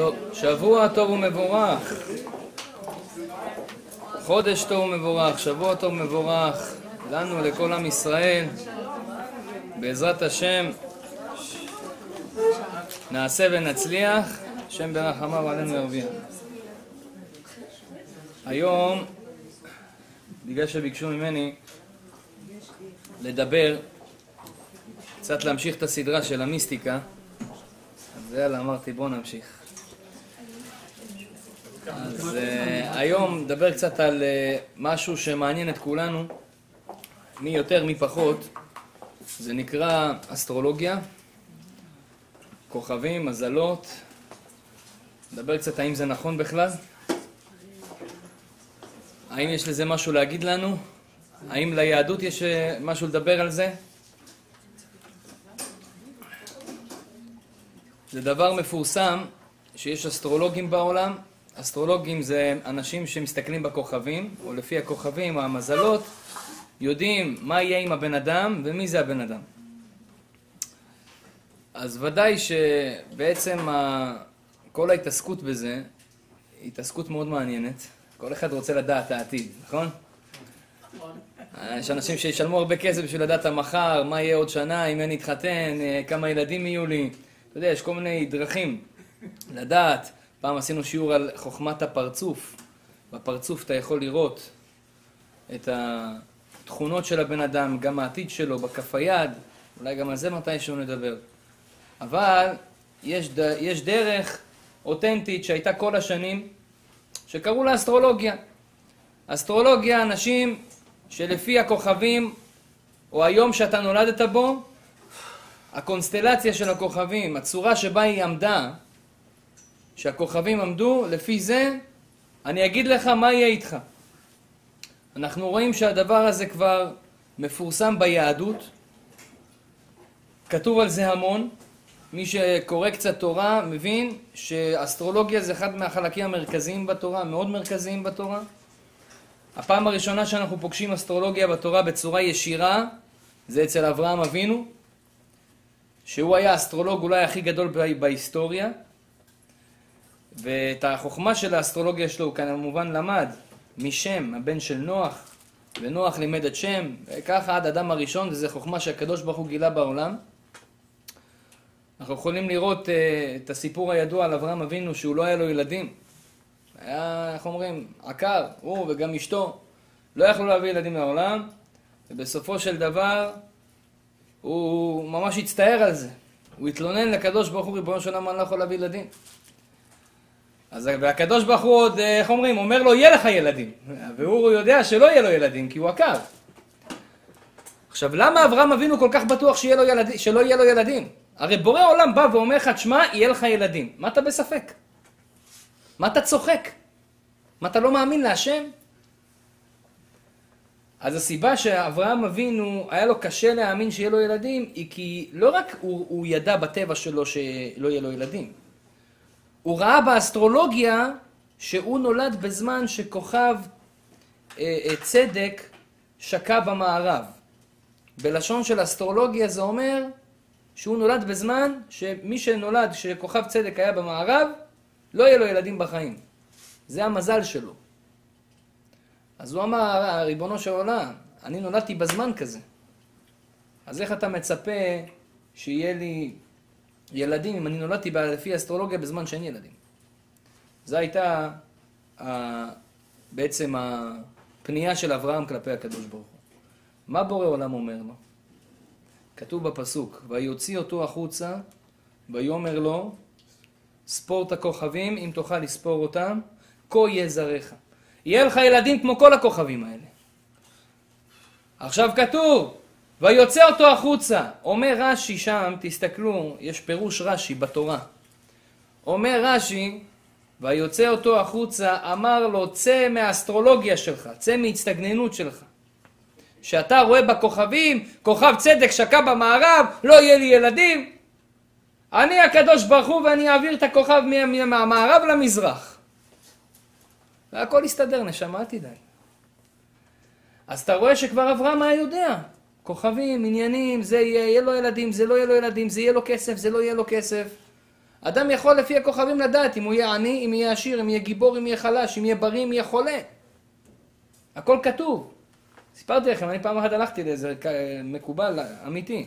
טוב, שבוע טוב ומבורך. חודש טוב ומבורך, שבוע טוב ומבורך לנו, לכל עם ישראל. בעזרת השם נעשה ונצליח, השם ברחמיו עלינו ירוויח. היום, בגלל שביקשו ממני לדבר, קצת להמשיך את הסדרה של המיסטיקה, אז יאללה, אמרתי בואו נמשיך. אז uh, היום נדבר קצת על uh, משהו שמעניין את כולנו, מי יותר מי פחות, זה נקרא אסטרולוגיה, כוכבים, מזלות, נדבר קצת האם זה נכון בכלל, האם יש לזה משהו להגיד לנו, האם ליהדות יש אה, משהו לדבר על זה? זה דבר מפורסם שיש אסטרולוגים בעולם. אסטרולוגים זה אנשים שמסתכלים בכוכבים, או לפי הכוכבים או המזלות, יודעים מה יהיה עם הבן אדם ומי זה הבן אדם. אז ודאי שבעצם כל ההתעסקות בזה התעסקות מאוד מעניינת. כל אחד רוצה לדעת את העתיד, נכון? יש אנשים שישלמו הרבה כסף בשביל לדעת המחר, מה יהיה עוד שנה, אם אני אתחתן, כמה ילדים יהיו לי. אתה יודע, יש כל מיני דרכים לדעת. פעם עשינו שיעור על חוכמת הפרצוף. בפרצוף אתה יכול לראות את התכונות של הבן אדם, גם העתיד שלו, בכף היד, אולי גם על זה מתישהו נדבר. אבל יש, ד... יש דרך אותנטית שהייתה כל השנים, שקראו לה אסטרולוגיה. אסטרולוגיה, אנשים שלפי הכוכבים, או היום שאתה נולדת בו, הקונסטלציה של הכוכבים, הצורה שבה היא עמדה, שהכוכבים עמדו, לפי זה אני אגיד לך מה יהיה איתך. אנחנו רואים שהדבר הזה כבר מפורסם ביהדות, כתוב על זה המון, מי שקורא קצת תורה מבין שאסטרולוגיה זה אחד מהחלקים המרכזיים בתורה, מאוד מרכזיים בתורה. הפעם הראשונה שאנחנו פוגשים אסטרולוגיה בתורה בצורה ישירה זה אצל אברהם אבינו, שהוא היה האסטרולוג אולי הכי גדול בהיסטוריה, ואת החוכמה של האסטרולוגיה שלו הוא כמובן למד משם, הבן של נוח, ונוח לימד את שם, וככה עד אדם הראשון, וזו חוכמה שהקדוש ברוך הוא גילה בעולם. אנחנו יכולים לראות uh, את הסיפור הידוע על אברהם אבינו שהוא לא היה לו ילדים. היה, איך אומרים, עקר, הוא וגם אשתו. לא יכלו להביא ילדים לעולם, ובסופו של דבר הוא ממש הצטער על זה. הוא התלונן לקדוש ברוך הוא, ריבונו של עולם, אני לא יכול להביא ילדים. אז והקדוש ברוך הוא עוד, אה, איך אומרים, אומר לו, יהיה לך ילדים. והוא יודע שלא יהיה לו ילדים, כי הוא עקר. עכשיו, למה אברהם אבינו כל כך בטוח שיהיה לו ילד, שלא יהיה לו ילדים? הרי בורא עולם בא ואומר לך, תשמע, יהיה לך ילדים. מה אתה בספק? מה אתה צוחק? מה אתה לא מאמין להשם? אז הסיבה שאברהם אבינו, היה לו קשה להאמין שיהיה לו ילדים, היא כי לא רק הוא, הוא ידע בטבע שלו שלא יהיה לו ילדים, הוא ראה באסטרולוגיה שהוא נולד בזמן שכוכב אה, אה, צדק שקע במערב. בלשון של אסטרולוגיה זה אומר שהוא נולד בזמן שמי שנולד כשכוכב צדק היה במערב, לא יהיה לו ילדים בחיים. זה המזל שלו. אז הוא אמר, ריבונו של עולם, אני נולדתי בזמן כזה. אז איך אתה מצפה שיהיה לי ילדים אם אני נולדתי לפי אסטרולוגיה בזמן שאין ילדים? זו הייתה בעצם הפנייה של אברהם כלפי הקדוש ברוך הוא. מה בורא עולם אומר לו? כתוב בפסוק, ויוציא אותו החוצה, ויאמר לו, ספור את הכוכבים, אם תוכל לספור אותם, כה יהיה זרעך. יהיה לך ילדים כמו כל הכוכבים האלה. עכשיו כתוב, ויוצא אותו החוצה. אומר רש"י שם, תסתכלו, יש פירוש רש"י בתורה. אומר רש"י, ויוצא אותו החוצה, אמר לו, צא מהאסטרולוגיה שלך, צא מהצטגננות שלך. שאתה רואה בכוכבים, כוכב צדק שקע במערב, לא יהיה לי ילדים. אני הקדוש ברוך הוא ואני אעביר את הכוכב מהמערב למזרח. והכל יסתדר, נשמה, אל תדאג. אז אתה רואה שכבר אברהם היה יודע. כוכבים, עניינים, זה יהיה, יהיה לו ילדים, זה לא יהיה לו ילדים, זה יהיה לו כסף, זה לא יהיה לו כסף. אדם יכול לפי הכוכבים לדעת אם הוא יהיה עני, אם יהיה עשיר, אם יהיה גיבור, אם יהיה חלש, אם יהיה בריא, אם יהיה חולה. הכל כתוב. סיפרתי לכם, אני פעם אחת הלכתי לאיזה מקובל אמיתי.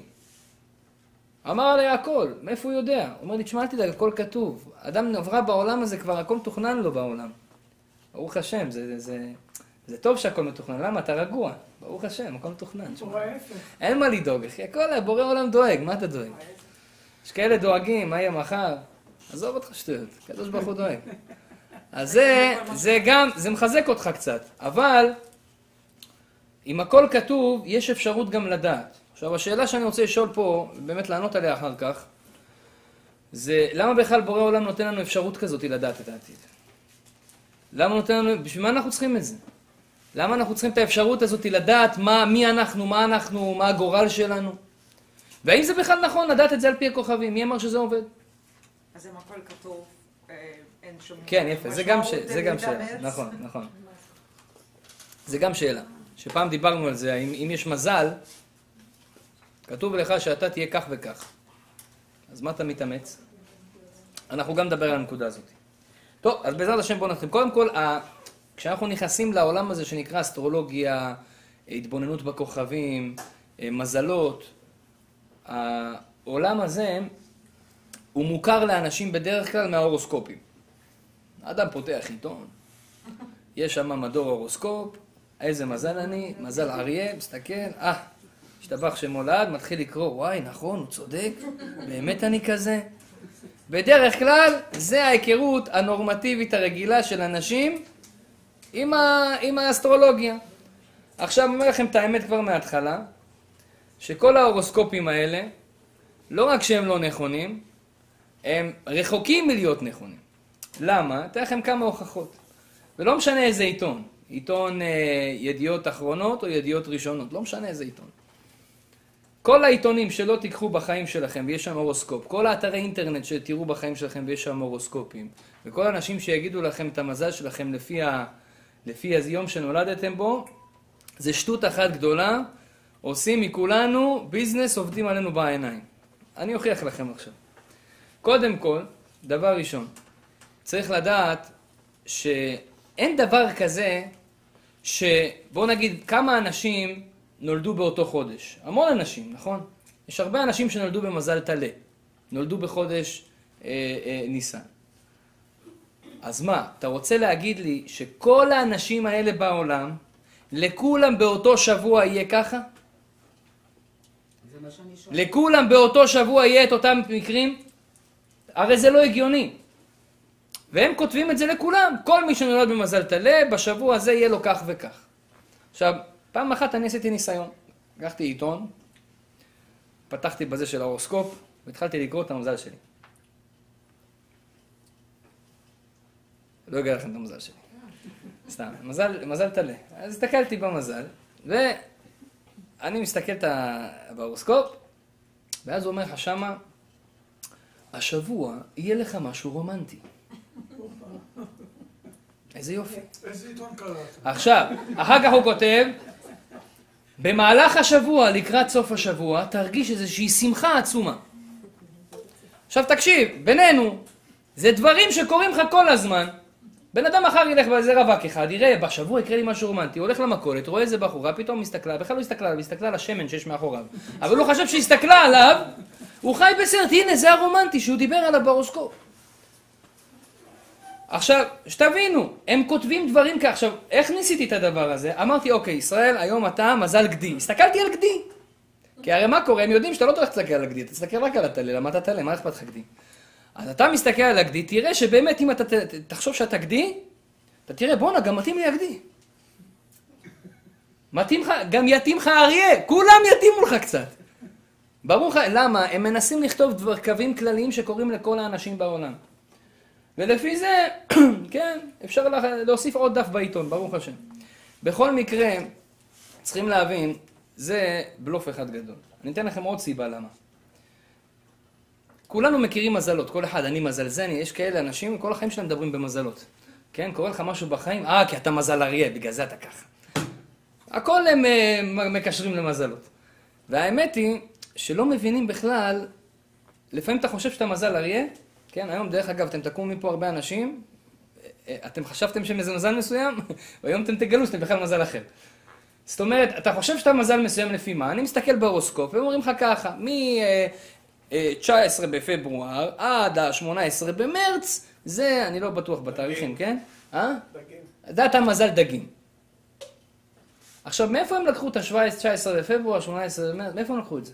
אמר עלי הכל, מאיפה הוא יודע? הוא אומר לי, תשמע, אל תדאג, הכל כתוב. אדם נברא בעולם הזה, כבר הכל מתוכנן לו בעולם. ברוך השם, זה, זה, זה, זה טוב שהכל מתוכנן. למה? אתה רגוע. ברוך השם, הכל מתוכנן. אין מה לדאוג, אחי, הכל, בורא עולם דואג, מה אתה דואג? יש כאלה דואגים, מה יהיה מחר? עזוב אותך שטויות, הקדוש ברוך הוא דואג. אז זה, זה גם, זה מחזק אותך קצת, אבל אם הכל כתוב, יש אפשרות גם לדעת. עכשיו, השאלה שאני רוצה לשאול פה, באמת לענות עליה אחר כך, זה למה בכלל בורא עולם נותן לנו אפשרות כזאת לדעת את העתיד? למה נותן לנו, בשביל מה אנחנו צריכים את זה? למה אנחנו צריכים את האפשרות הזאת לדעת מה, מי אנחנו, מה אנחנו, מה הגורל שלנו? והאם זה בכלל נכון לדעת את זה על פי הכוכבים? מי אמר שזה עובד? אז אם הכל כתוב, אה, אין שום... כן, יפה, זה גם, ש... זה גם שאלה, נכון, נכון. זה גם שאלה, שפעם דיברנו על זה, אם, אם יש מזל, כתוב לך שאתה תהיה כך וכך. אז מה אתה מתאמץ? אנחנו גם נדבר על הנקודה הזאת. טוב, אז בעזרת השם בואו נתחיל. קודם כל, כשאנחנו נכנסים לעולם הזה שנקרא אסטרולוגיה, התבוננות בכוכבים, אה, מזלות, העולם הזה הוא מוכר לאנשים בדרך כלל מההורוסקופים. האדם פותח עיתון, יש שם מדור הורוסקופ, איזה מזל אני, מזל אריה, מסתכל, אה, השתבח שמולד, מתחיל לקרוא, וואי, נכון, הוא צודק, באמת אני כזה. בדרך כלל, זה ההיכרות הנורמטיבית הרגילה של אנשים עם, ה... עם האסטרולוגיה. עכשיו, אומר לכם את האמת כבר מההתחלה, שכל ההורוסקופים האלה, לא רק שהם לא נכונים, הם רחוקים מלהיות נכונים. למה? אתן לכם כמה הוכחות. ולא משנה איזה עיתון, עיתון אה, ידיעות אחרונות או ידיעות ראשונות, לא משנה איזה עיתון. כל העיתונים שלא תיקחו בחיים שלכם ויש שם הורוסקופ, כל האתרי אינטרנט שתראו בחיים שלכם ויש שם הורוסקופים, וכל האנשים שיגידו לכם את המזל שלכם לפי, ה, לפי היום שנולדתם בו, זה שטות אחת גדולה, עושים מכולנו ביזנס, עובדים עלינו בעיניים. אני אוכיח לכם עכשיו. קודם כל, דבר ראשון, צריך לדעת שאין דבר כזה שבואו נגיד כמה אנשים נולדו באותו חודש. המון אנשים, נכון? יש הרבה אנשים שנולדו במזל טלה. נולדו בחודש אה, אה, ניסן. אז מה, אתה רוצה להגיד לי שכל האנשים האלה בעולם, לכולם באותו שבוע יהיה ככה? לכולם באותו שבוע יהיה את אותם מקרים? הרי זה לא הגיוני. והם כותבים את זה לכולם. כל מי שנולד במזל טלה, בשבוע הזה יהיה לו כך וכך. עכשיו, פעם אחת אני עשיתי ניסיון. לקחתי עיתון, פתחתי בזה של ההורוסקופ, והתחלתי לקרוא את המזל שלי. לא אגלה לכם את המזל שלי. סתם, מזל, מזל טלה. אז הסתכלתי במזל, ואני מסתכל בהורוסקופ, ואז הוא אומר לך שמה, השבוע יהיה לך משהו רומנטי. איזה יופי. איזה עיתון קראת? עכשיו, אחר כך הוא כותב, במהלך השבוע, לקראת סוף השבוע, תרגיש איזושהי שמחה עצומה. עכשיו תקשיב, בינינו, זה דברים שקורים לך כל הזמן. בן אדם מחר ילך באיזה רווק אחד, יראה, בשבוע יקרה לי משהו רומנטי, הולך למכולת, רואה איזה בחורה, פתאום מסתכלה, בכלל לא הסתכלה עליו, הסתכלה על השמן שיש מאחוריו. אבל הוא חשב שהסתכלה עליו, הוא חי בסרט, הנה זה הרומנטי שהוא דיבר עליו בהורוסקופ. עכשיו, שתבינו, הם כותבים דברים כך. עכשיו, איך ניסיתי את הדבר הזה? אמרתי, אוקיי, ישראל, היום אתה מזל גדי. הסתכלתי על גדי. כי הרי מה קורה? הם יודעים שאתה לא צריך להסתכל על הגדי, תסתכל רק על הטלה, למה אתה טלה? מה אכפת לך גדי? אז אתה מסתכל על הגדי, תראה שבאמת אם אתה תחשוב שאתה גדי, אתה תראה, בואנה, גם מתאים לי הגדי. מתאים לך, גם יתאים לך אריה, כולם יתאימו לך קצת. ברור לך, למה? הם מנסים לכתוב דבר, קווים כלליים שקורים לכל האנשים בעולם. ולפי זה, כן, אפשר להוסיף עוד דף בעיתון, ברוך השם. בכל מקרה, צריכים להבין, זה בלוף אחד גדול. אני אתן לכם עוד סיבה למה. כולנו מכירים מזלות, כל אחד, אני מזלזני, יש כאלה אנשים, כל החיים שלהם מדברים במזלות. כן, קורה לך משהו בחיים, אה, כי אתה מזל אריה, בגלל זה אתה ככה. הכל הם uh, מקשרים למזלות. והאמת היא שלא מבינים בכלל, לפעמים אתה חושב שאתה מזל אריה, כן, היום דרך אגב, אתם תקומו מפה הרבה אנשים, אה, אתם חשבתם איזה מזל מסוים, והיום אתם תגלו שאתם בכלל מזל אחר. זאת אומרת, אתה חושב שאתה מזל מסוים לפי מה? אני מסתכל בהורוסקופ, והם אומרים לך ככה, מ-19 בפברואר עד ה-18 במרץ, זה, אני לא בטוח בתאריכים, כן? אה? דגים. דת המזל דגים. עכשיו, מאיפה הם לקחו את ה-19 בפברואר, 18 במרץ? מאיפה הם לקחו את זה?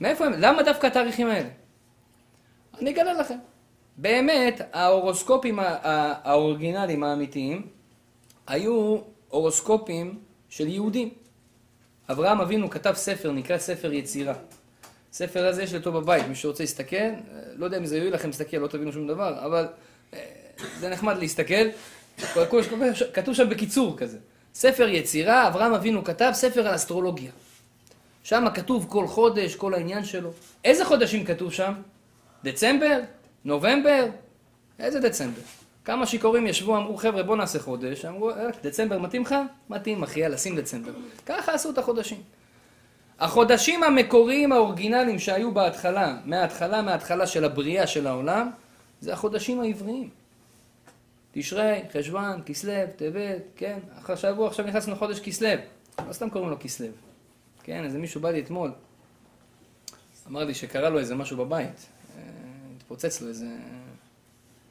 מאיפה הם? למה דווקא התאריכים האלה? אני אגלה לכם. באמת, ההורוסקופים ה- ה- האוריגינליים האמיתיים היו הורוסקופים של יהודים. אברהם אבינו כתב ספר, נקרא ספר יצירה. ספר הזה יש לי אותו בבית, מי שרוצה להסתכל, לא יודע אם זה יועיל לכם להסתכל, לא תבינו שום דבר, אבל אה, זה נחמד להסתכל. כתוב שם בקיצור כזה. ספר יצירה, אברהם אבינו כתב ספר על אסטרולוגיה. שם כתוב כל חודש, כל העניין שלו. איזה חודשים כתוב שם? דצמבר? נובמבר? איזה דצמבר? כמה שיכורים ישבו, אמרו, חבר'ה, בוא נעשה חודש. אמרו, "אה, דצמבר מתאים לך? מתאים, אחי, יאללה, שים דצמבר. ככה עשו את החודשים. החודשים המקוריים האורגינליים שהיו בהתחלה, מההתחלה, מההתחלה של הבריאה של העולם, זה החודשים העבריים. תשרי, חשוון, כסלו, טבת, כן? אחר שבוע עכשיו נכנסנו לחודש כסלו. לא סתם קוראים לו כסלו. כן, איזה מישהו בא לי אתמול, אמר לי שקרה לו איזה משהו בבית. אה, התפוצץ לו איזה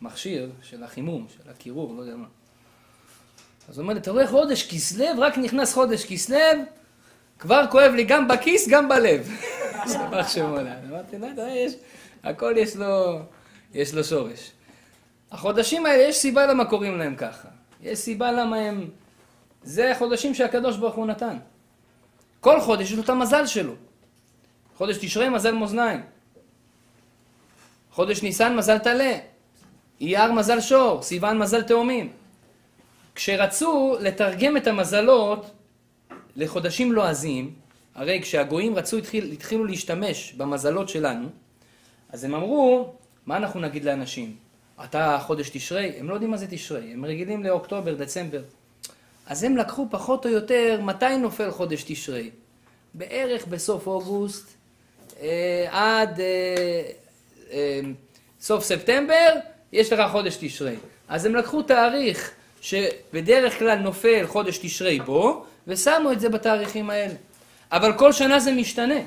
מכשיר של החימום, של הקירור, לא יודע מה. אז הוא אומר לי, אתה רואה חודש כסלו, רק נכנס חודש כסלו, כבר כואב לי גם בכיס, גם בלב. שבח שמונה. אמרתי, לא יודע, יש, הכל יש לו, יש לו שורש. החודשים האלה, יש סיבה למה קוראים להם ככה. יש סיבה למה הם... זה החודשים שהקדוש ברוך הוא נתן. כל חודש יש לו את המזל שלו. חודש תשרי מזל מאזניים. חודש ניסן מזל טלה. אייר מזל שור. סיוון מזל תאומים. כשרצו לתרגם את המזלות לחודשים לועזיים, הרי כשהגויים רצו, התחיל, התחילו להשתמש במזלות שלנו, אז הם אמרו, מה אנחנו נגיד לאנשים? אתה חודש תשרי? הם לא יודעים מה זה תשרי, הם רגילים לאוקטובר, דצמבר. אז הם לקחו פחות או יותר, מתי נופל חודש תשרי? בערך בסוף אוגוסט, אה, עד אה, אה, סוף ספטמבר, יש לך חודש תשרי. אז הם לקחו תאריך שבדרך כלל נופל חודש תשרי בו, ושמו את זה בתאריכים האלה. אבל כל שנה זה משתנה.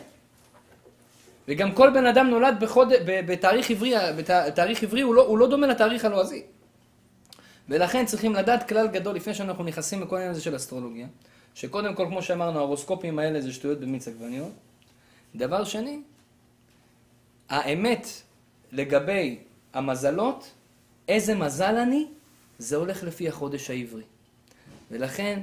וגם כל בן אדם נולד בחוד... בתאריך עברי, בת... תאריך עברי הוא לא, הוא לא דומה לתאריך הלועזי. ולכן צריכים לדעת כלל גדול לפני שאנחנו נכנסים לכל העניין הזה של אסטרולוגיה, שקודם כל, כמו שאמרנו, ההורוסקופים האלה זה שטויות במיץ עגבניות. דבר שני, האמת לגבי המזלות, איזה מזל אני, זה הולך לפי החודש העברי. ולכן,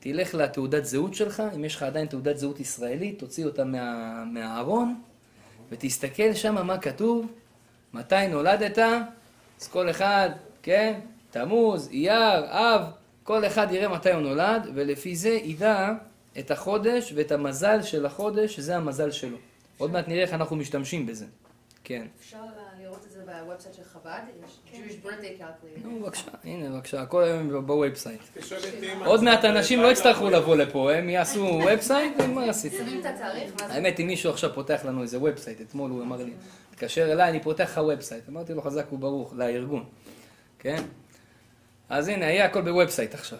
תלך לתעודת זהות שלך, אם יש לך עדיין תעודת זהות ישראלית, תוציא אותה מה, מהארון, ותסתכל שם מה כתוב, מתי נולדת, אז כל אחד, כן, תמוז, אייר, אב, כל אחד יראה מתי הוא נולד, ולפי זה ידע את החודש ואת המזל של החודש, שזה המזל שלו. עוד מעט נראה איך אנחנו משתמשים בזה. כן. אפשר ב website של חב"ד, יש Jewish birthday calculator. נו, בבקשה, הנה, בבקשה, הכל היום ב website. עוד מעט אנשים לא יצטרכו לבוא לפה, הם יעשו website, ונגמר הסיפור. שמים את התאריך. האמת, אם מישהו עכשיו פותח לנו איזה website, אתמול הוא אמר לי, תתקשר אליי, אני פותח לך website. אמרתי לו, חזק וברוך, לארגון, כן? אז הנה, יהיה הכל ב website עכשיו.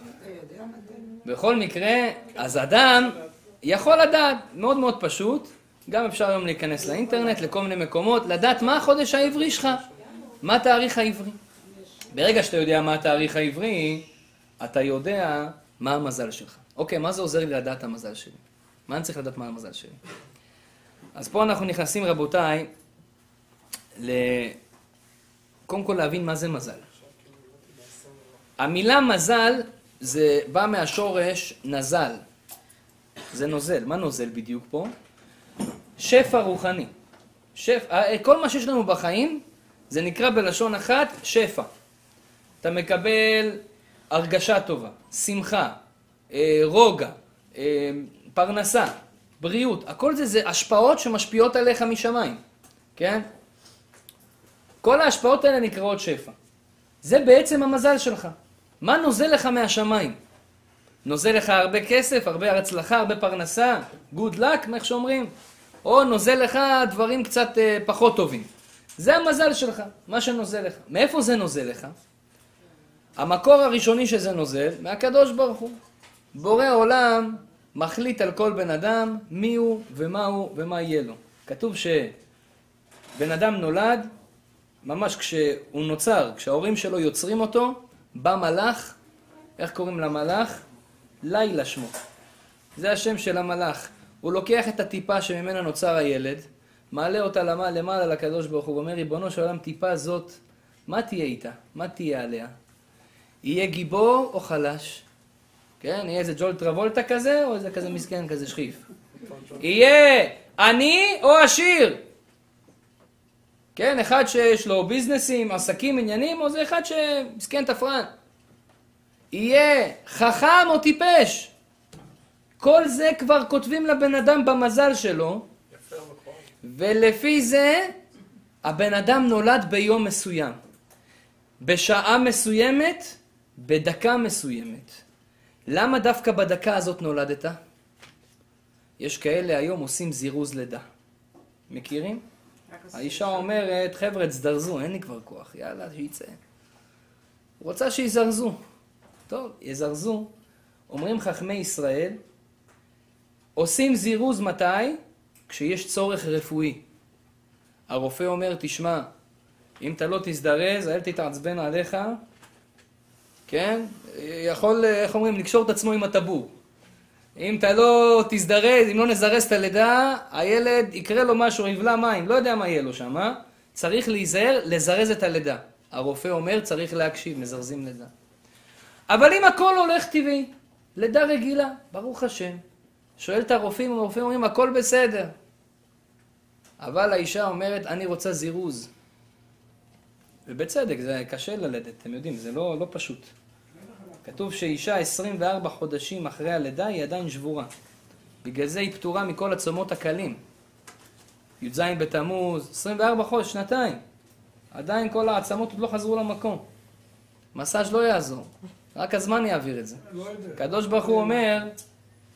בכל מקרה, אז אדם יכול לדעת, מאוד מאוד פשוט, גם אפשר היום להיכנס לאינטרנט, לכל מיני מקומות, לדעת מה החודש העברי שלך, מה התאריך העברי. ברגע שאתה יודע מה התאריך העברי, אתה יודע מה המזל שלך. אוקיי, מה זה עוזר לי לדעת המזל שלי? מה אני צריך לדעת מה המזל שלי? אז פה אנחנו נכנסים, רבותיי, ל... קודם כל להבין מה זה מזל. המילה מזל זה בא מהשורש נזל. זה נוזל. מה נוזל בדיוק פה? שפע רוחני. שפע, אה, כל מה שיש לנו בחיים, זה נקרא בלשון אחת שפע. אתה מקבל הרגשה טובה, שמחה, אה, רוגע, אה, פרנסה, בריאות, הכל זה, זה השפעות שמשפיעות עליך משמיים, כן? כל ההשפעות האלה נקראות שפע. זה בעצם המזל שלך. מה נוזל לך מהשמיים? נוזל לך הרבה כסף, הרבה הצלחה, הרבה פרנסה, good luck, איך שאומרים? או נוזל לך דברים קצת אה, פחות טובים. זה המזל שלך, מה שנוזל לך. מאיפה זה נוזל לך? המקור הראשוני שזה נוזל, מהקדוש ברוך הוא. בורא עולם מחליט על כל בן אדם מי הוא ומה הוא ומה יהיה לו. כתוב שבן אדם נולד, ממש כשהוא נוצר, כשההורים שלו יוצרים אותו, בא מלאך, איך קוראים למלאך? לילה שמו. זה השם של המלאך. הוא לוקח את הטיפה שממנה נוצר הילד, מעלה אותה למעלה, למעלה לקדוש ברוך הוא, ואומר, ריבונו של עולם, טיפה זאת, מה תהיה איתה? מה תהיה עליה? יהיה גיבור או חלש? כן, יהיה איזה ג'ול טרבולטה כזה, או איזה כזה מסכן, כזה שכיף? יהיה עני או עשיר? כן, אחד שיש לו ביזנסים, עסקים, עניינים, או זה אחד שמסכן תפרן. יהיה חכם או טיפש? כל זה כבר כותבים לבן אדם במזל שלו, ולפי זה הבן אדם נולד ביום מסוים, בשעה מסוימת, בדקה מסוימת. למה דווקא בדקה הזאת נולדת? יש כאלה היום עושים זירוז לידה. מכירים? האישה אומרת, חבר'ה, תזדרזו, אין לי כבר כוח, יאללה, שיצא. רוצה שיזרזו. טוב, יזרזו. אומרים חכמי ישראל, עושים זירוז מתי? כשיש צורך רפואי. הרופא אומר, תשמע, אם אתה לא תזדרז, אל תתעצבן עליך, כן? יכול, איך אומרים, לקשור את עצמו עם הטבור. אם אתה לא תזדרז, אם לא נזרז את הלידה, הילד יקרה לו משהו, יבלע מים, לא יודע מה יהיה לו שם, אה? צריך להיזהר, לזרז את הלידה. הרופא אומר, צריך להקשיב, מזרזים לידה. אבל אם הכל הולך טבעי, לידה רגילה, ברוך השם. שואל את הרופאים, הרופאים אומרים, הכל בסדר. אבל האישה אומרת, אני רוצה זירוז. ובצדק, זה קשה ללדת, אתם יודעים, זה לא, לא פשוט. כתוב שאישה 24 חודשים אחרי הלידה היא עדיין שבורה. בגלל זה היא פטורה מכל הצומות הקלים. י"ז בתמוז, 24 חודש, שנתיים. עדיין כל העצמות עוד לא חזרו למקום. מסאז' לא יעזור, רק הזמן יעביר את זה. הקדוש ברוך הוא אומר,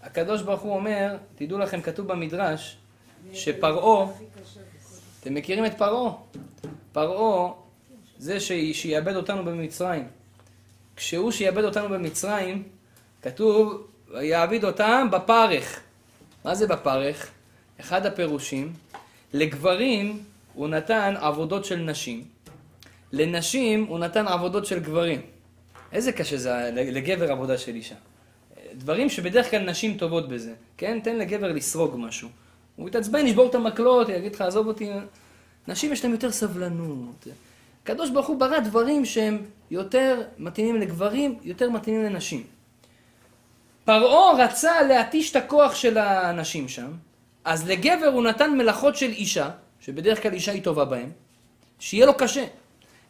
הקדוש ברוך הוא אומר, תדעו לכם, כתוב במדרש, שפרעה, אתם מכירים את פרעה? פרעה, זה שיאבד אותנו במצרים. כשהוא שיאבד אותנו במצרים, כתוב, יעביד אותם בפרך. מה זה בפרך? אחד הפירושים, לגברים הוא נתן עבודות של נשים, לנשים הוא נתן עבודות של גברים. איזה קשה זה לגבר עבודה של אישה. דברים שבדרך כלל נשים טובות בזה, כן? תן לגבר לסרוג משהו. הוא יתעצבן, ישבור את המקלות, יגיד לך, עזוב אותי. נשים יש להם יותר סבלנות. הקדוש ברוך הוא ברא דברים שהם יותר מתאימים לגברים, יותר מתאימים לנשים. פרעה רצה להתיש את הכוח של הנשים שם, אז לגבר הוא נתן מלאכות של אישה, שבדרך כלל אישה היא טובה בהן, שיהיה לו קשה.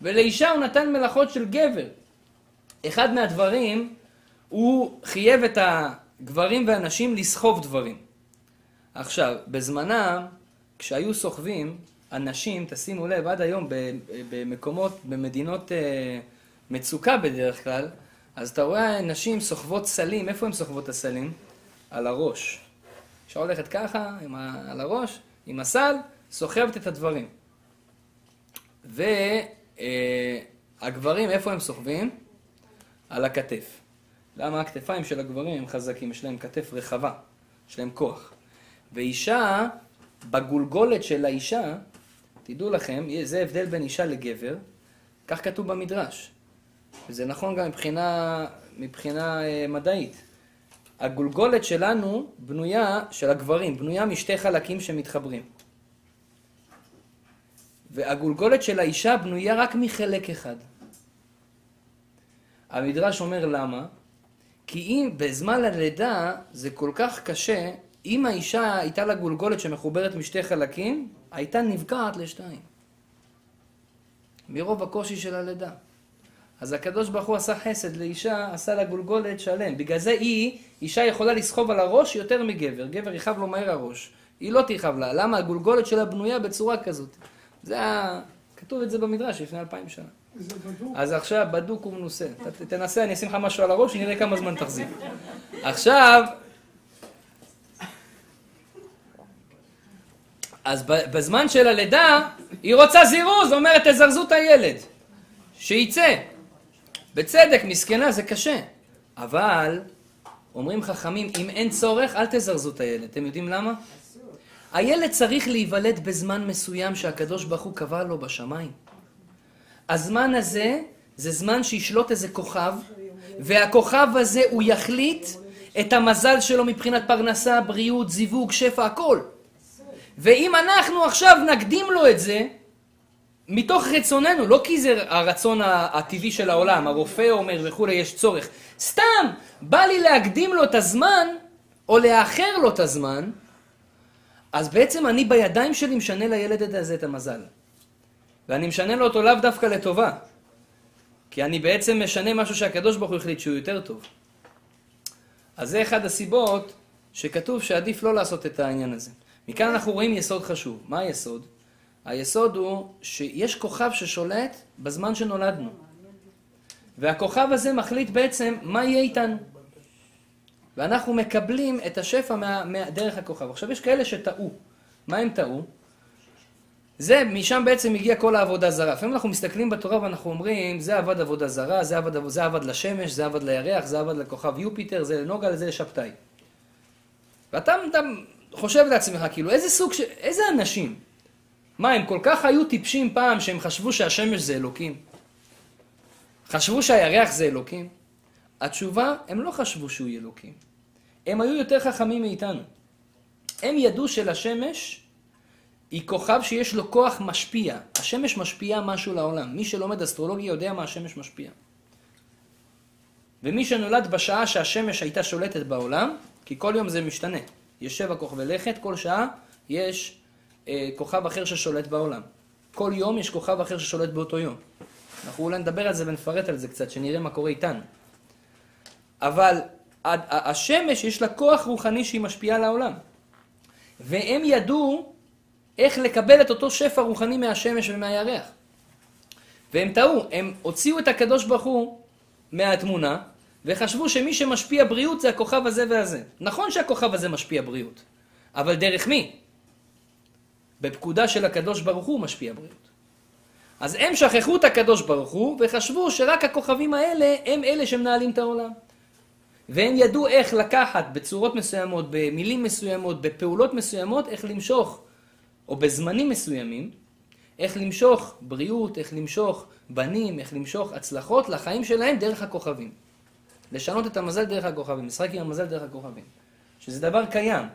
ולאישה הוא נתן מלאכות של גבר. אחד מהדברים, הוא חייב את הגברים והנשים לסחוב דברים. עכשיו, בזמנם, כשהיו סוחבים, אנשים, תשימו לב, עד היום במקומות, במדינות אה, מצוקה בדרך כלל, אז אתה רואה נשים סוחבות סלים, איפה הן סוחבות את הסלים? על הראש. אישה הולכת ככה, ה... על הראש, עם הסל, סוחבת את הדברים. והגברים, אה, איפה הם סוחבים? על הכתף. למה הכתפיים של הגברים הם חזקים, יש להם כתף רחבה, יש להם כוח. ואישה, בגולגולת של האישה, תדעו לכם, זה הבדל בין אישה לגבר, כך כתוב במדרש. וזה נכון גם מבחינה, מבחינה אה, מדעית. הגולגולת שלנו בנויה, של הגברים, בנויה משתי חלקים שמתחברים. והגולגולת של האישה בנויה רק מחלק אחד. המדרש אומר למה? כי אם בזמן הלידה זה כל כך קשה, אם האישה הייתה לה גולגולת שמחוברת משתי חלקים, הייתה נבקעת לשתיים. מרוב הקושי של הלידה. אז הקדוש ברוך הוא עשה חסד לאישה, עשה לה גולגולת שלם. בגלל זה היא, אישה יכולה לסחוב על הראש יותר מגבר. גבר יכאב לו מהר הראש. היא לא תכאב לה. למה? הגולגולת שלה בנויה בצורה כזאת. זה ה... כתוב את זה במדרש לפני אלפיים שנה. אז עכשיו בדוק ומנוסה. תנסה, אני אשים לך משהו על הראש, נראה כמה זמן תחזיק. עכשיו, אז בזמן של הלידה, היא רוצה זירוז, אומרת תזרזו את הילד, שיצא. בצדק, מסכנה, זה קשה. אבל, אומרים חכמים, אם אין צורך, אל תזרזו את הילד. אתם יודעים למה? הילד צריך להיוולד בזמן מסוים שהקדוש ברוך הוא קבע לו בשמיים. הזמן הזה, זה זמן שישלוט איזה כוכב, והכוכב הזה הוא יחליט את המזל שלו מבחינת פרנסה, בריאות, זיווג, שפע, הכל. ואם אנחנו עכשיו נקדים לו את זה, מתוך רצוננו, לא כי זה הרצון הטבעי של העולם, הרופא אומר וכולי, יש צורך. סתם, בא לי להקדים לו את הזמן, או לאחר לו את הזמן, אז בעצם אני בידיים שלי משנה לילד הזה את המזל. ואני משנה לו אותו לאו דווקא לטובה. כי אני בעצם משנה משהו שהקדוש ברוך הוא החליט שהוא יותר טוב. אז זה אחד הסיבות שכתוב שעדיף לא לעשות את העניין הזה. מכאן אנחנו רואים יסוד חשוב. מה היסוד? היסוד הוא שיש כוכב ששולט בזמן שנולדנו. והכוכב הזה מחליט בעצם מה יהיה איתנו. ואנחנו מקבלים את השפע מה, מה, דרך הכוכב. עכשיו יש כאלה שטעו. מה הם טעו? זה, משם בעצם הגיע כל העבודה זרה. לפעמים אנחנו מסתכלים בתורה ואנחנו אומרים, זה עבד עבודה זרה, זה עבד, זה עבד לשמש, זה עבד לירח, זה עבד לכוכב יופיטר, זה לנוגה, זה לשבתאי. ואתה אתה חושב לעצמך, כאילו, איזה סוג של, איזה אנשים? מה, הם כל כך היו טיפשים פעם שהם חשבו שהשמש זה אלוקים? חשבו שהירח זה אלוקים? התשובה, הם לא חשבו שהוא אלוקים. הם היו יותר חכמים מאיתנו. הם ידעו שלשמש היא כוכב שיש לו כוח משפיע. השמש משפיעה משהו לעולם. מי שלומד אסטרולוגיה יודע מה השמש משפיע. ומי שנולד בשעה שהשמש הייתה שולטת בעולם, כי כל יום זה משתנה. יש שבע כוכבי לכת, כל שעה יש אה, כוכב אחר ששולט בעולם. כל יום יש כוכב אחר ששולט באותו יום. אנחנו אולי נדבר על זה ונפרט על זה קצת, שנראה מה קורה איתנו. אבל השמש יש לה כוח רוחני שהיא משפיעה על העולם. והם ידעו איך לקבל את אותו שפע רוחני מהשמש ומהירח. והם טעו, הם הוציאו את הקדוש ברוך הוא מהתמונה, וחשבו שמי שמשפיע בריאות זה הכוכב הזה והזה. נכון שהכוכב הזה משפיע בריאות, אבל דרך מי? בפקודה של הקדוש ברוך הוא משפיע בריאות. אז הם שכחו את הקדוש ברוך הוא, וחשבו שרק הכוכבים האלה הם אלה שמנהלים את העולם. והם ידעו איך לקחת בצורות מסוימות, במילים מסוימות, בפעולות מסוימות, איך למשוך, או בזמנים מסוימים, איך למשוך בריאות, איך למשוך בנים, איך למשוך הצלחות לחיים שלהם דרך הכוכבים. לשנות את המזל דרך הכוכבים, משחק עם המזל דרך הכוכבים. שזה דבר קיים.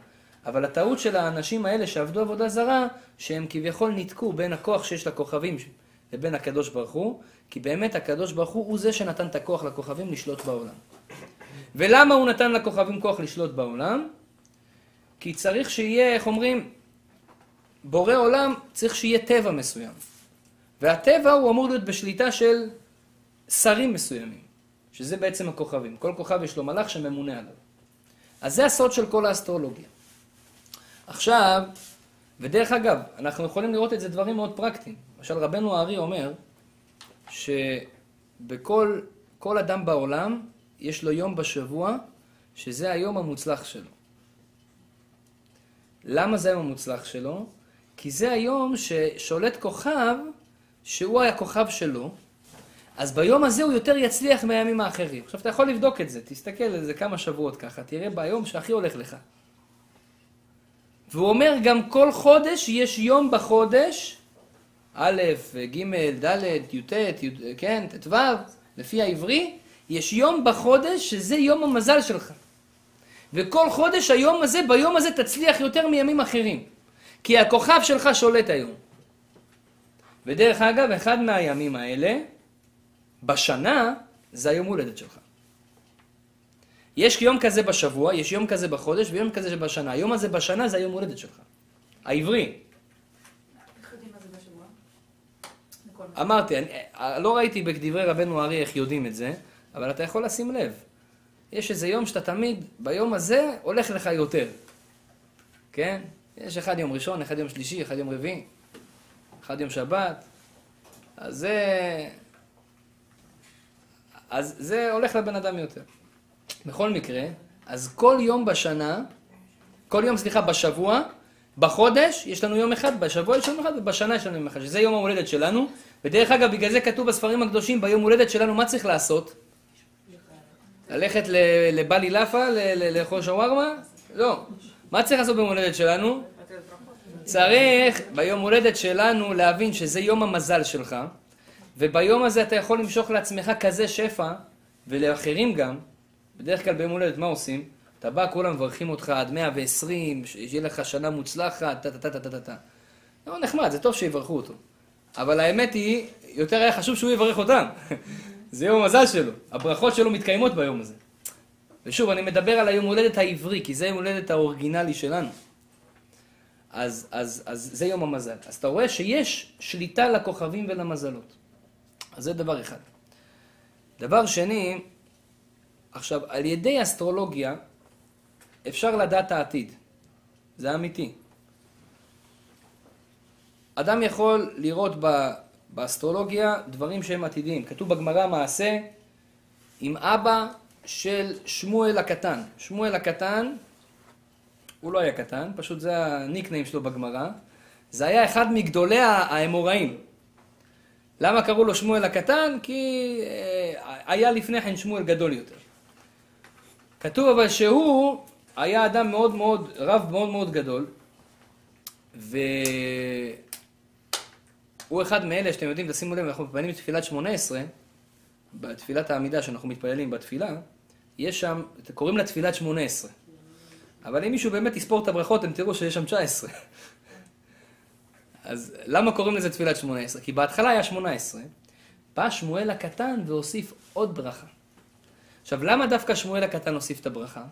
אבל הטעות של האנשים האלה שעבדו עבודה זרה, שהם כביכול ניתקו בין הכוח שיש לכוכבים לבין הקדוש ברוך הוא, כי באמת הקדוש ברוך הוא הוא זה שנתן את הכוח לכוכבים לשלוט בעולם. ולמה הוא נתן לכוכבים כוח לשלוט בעולם? כי צריך שיהיה, איך אומרים, בורא עולם צריך שיהיה טבע מסוים. והטבע הוא אמור להיות בשליטה של שרים מסוימים, שזה בעצם הכוכבים. כל כוכב יש לו מלאך שממונה עליו. אז זה הסוד של כל האסטרולוגיה. עכשיו, ודרך אגב, אנחנו יכולים לראות את זה דברים מאוד פרקטיים. למשל, רבנו הארי אומר שבכל כל אדם בעולם יש לו יום בשבוע שזה היום המוצלח שלו. למה זה היום המוצלח שלו? כי זה היום ששולט כוכב שהוא הכוכב שלו, אז ביום הזה הוא יותר יצליח מהימים האחרים. עכשיו אתה יכול לבדוק את זה, תסתכל על זה כמה שבועות ככה, תראה ביום שהכי הולך לך. והוא אומר גם כל חודש יש יום בחודש, א', ג', ד', י"ט, כן, ט"ו, לפי העברי, יש יום בחודש שזה יום המזל שלך. וכל חודש היום הזה, ביום הזה תצליח יותר מימים אחרים. כי הכוכב שלך שולט היום. ודרך אגב, אחד מהימים האלה, בשנה, זה היום הולדת שלך. יש יום כזה בשבוע, יש יום כזה בחודש ויום כזה בשנה. היום הזה בשנה זה היום הולדת שלך. העברי. אמרתי, אני, לא ראיתי בדברי רבנו ארי איך יודעים את זה, אבל אתה יכול לשים לב. יש איזה יום שאתה תמיד, ביום הזה, הולך לך יותר. כן? יש אחד יום ראשון, אחד יום שלישי, אחד יום רביעי, אחד יום שבת. אז זה... אז זה הולך לבן אדם יותר. בכל מקרה, אז כל יום בשנה, כל יום, סליחה, בשבוע, בחודש יש לנו יום אחד, בשבוע יש לנו אחד, ובשנה יש לנו יום אחד, שזה יום ההולדת שלנו. ודרך אגב, בגלל זה כתוב בספרים הקדושים, ביום הולדת שלנו, מה צריך לעשות? ללכת לבלי לאפה, לאכול שווארמה? לא. מה צריך לעשות ביום הולדת שלנו? צריך ביום הולדת שלנו להבין שזה יום המזל שלך, וביום הזה אתה יכול למשוך לעצמך כזה שפע, ולאחרים גם. בדרך כלל ביום הולדת מה עושים? אתה בא, כולם מברכים אותך עד 120, שיהיה לך שנה מוצלחת, טה טה טה טה טה טה. לא נחמד, זה טוב שיברכו אותו. אבל האמת היא, יותר היה חשוב שהוא יברך אותם. זה יום המזל שלו. הברכות שלו מתקיימות ביום הזה. ושוב, אני מדבר על היום הולדת העברי, כי זה יום הולדת האורגינלי שלנו. אז, אז, אז זה יום המזל. אז אתה רואה שיש שליטה לכוכבים ולמזלות. אז זה דבר אחד. דבר שני, עכשיו, על ידי אסטרולוגיה אפשר לדעת העתיד. זה אמיתי. אדם יכול לראות ב, באסטרולוגיה דברים שהם עתידיים. כתוב בגמרא מעשה עם אבא של שמואל הקטן. שמואל הקטן, הוא לא היה קטן, פשוט זה הניקניים שלו בגמרא. זה היה אחד מגדולי האמוראים. למה קראו לו שמואל הקטן? כי אה, היה לפני כן שמואל גדול יותר. כתוב אבל שהוא היה אדם מאוד מאוד, רב מאוד מאוד גדול, והוא אחד מאלה שאתם יודעים, תשימו לב, אנחנו מתפללים בתפילת שמונה עשרה, בתפילת העמידה שאנחנו מתפללים בתפילה, יש שם, קוראים לה תפילת שמונה עשרה. אבל אם מישהו באמת יספור את הברכות, אתם תראו שיש שם 19. אז למה קוראים לזה תפילת שמונה עשרה? כי בהתחלה היה שמונה עשרה, בא שמואל הקטן והוסיף עוד ברכה. עכשיו, למה דווקא שמואל הקטן הוסיף את הברכה?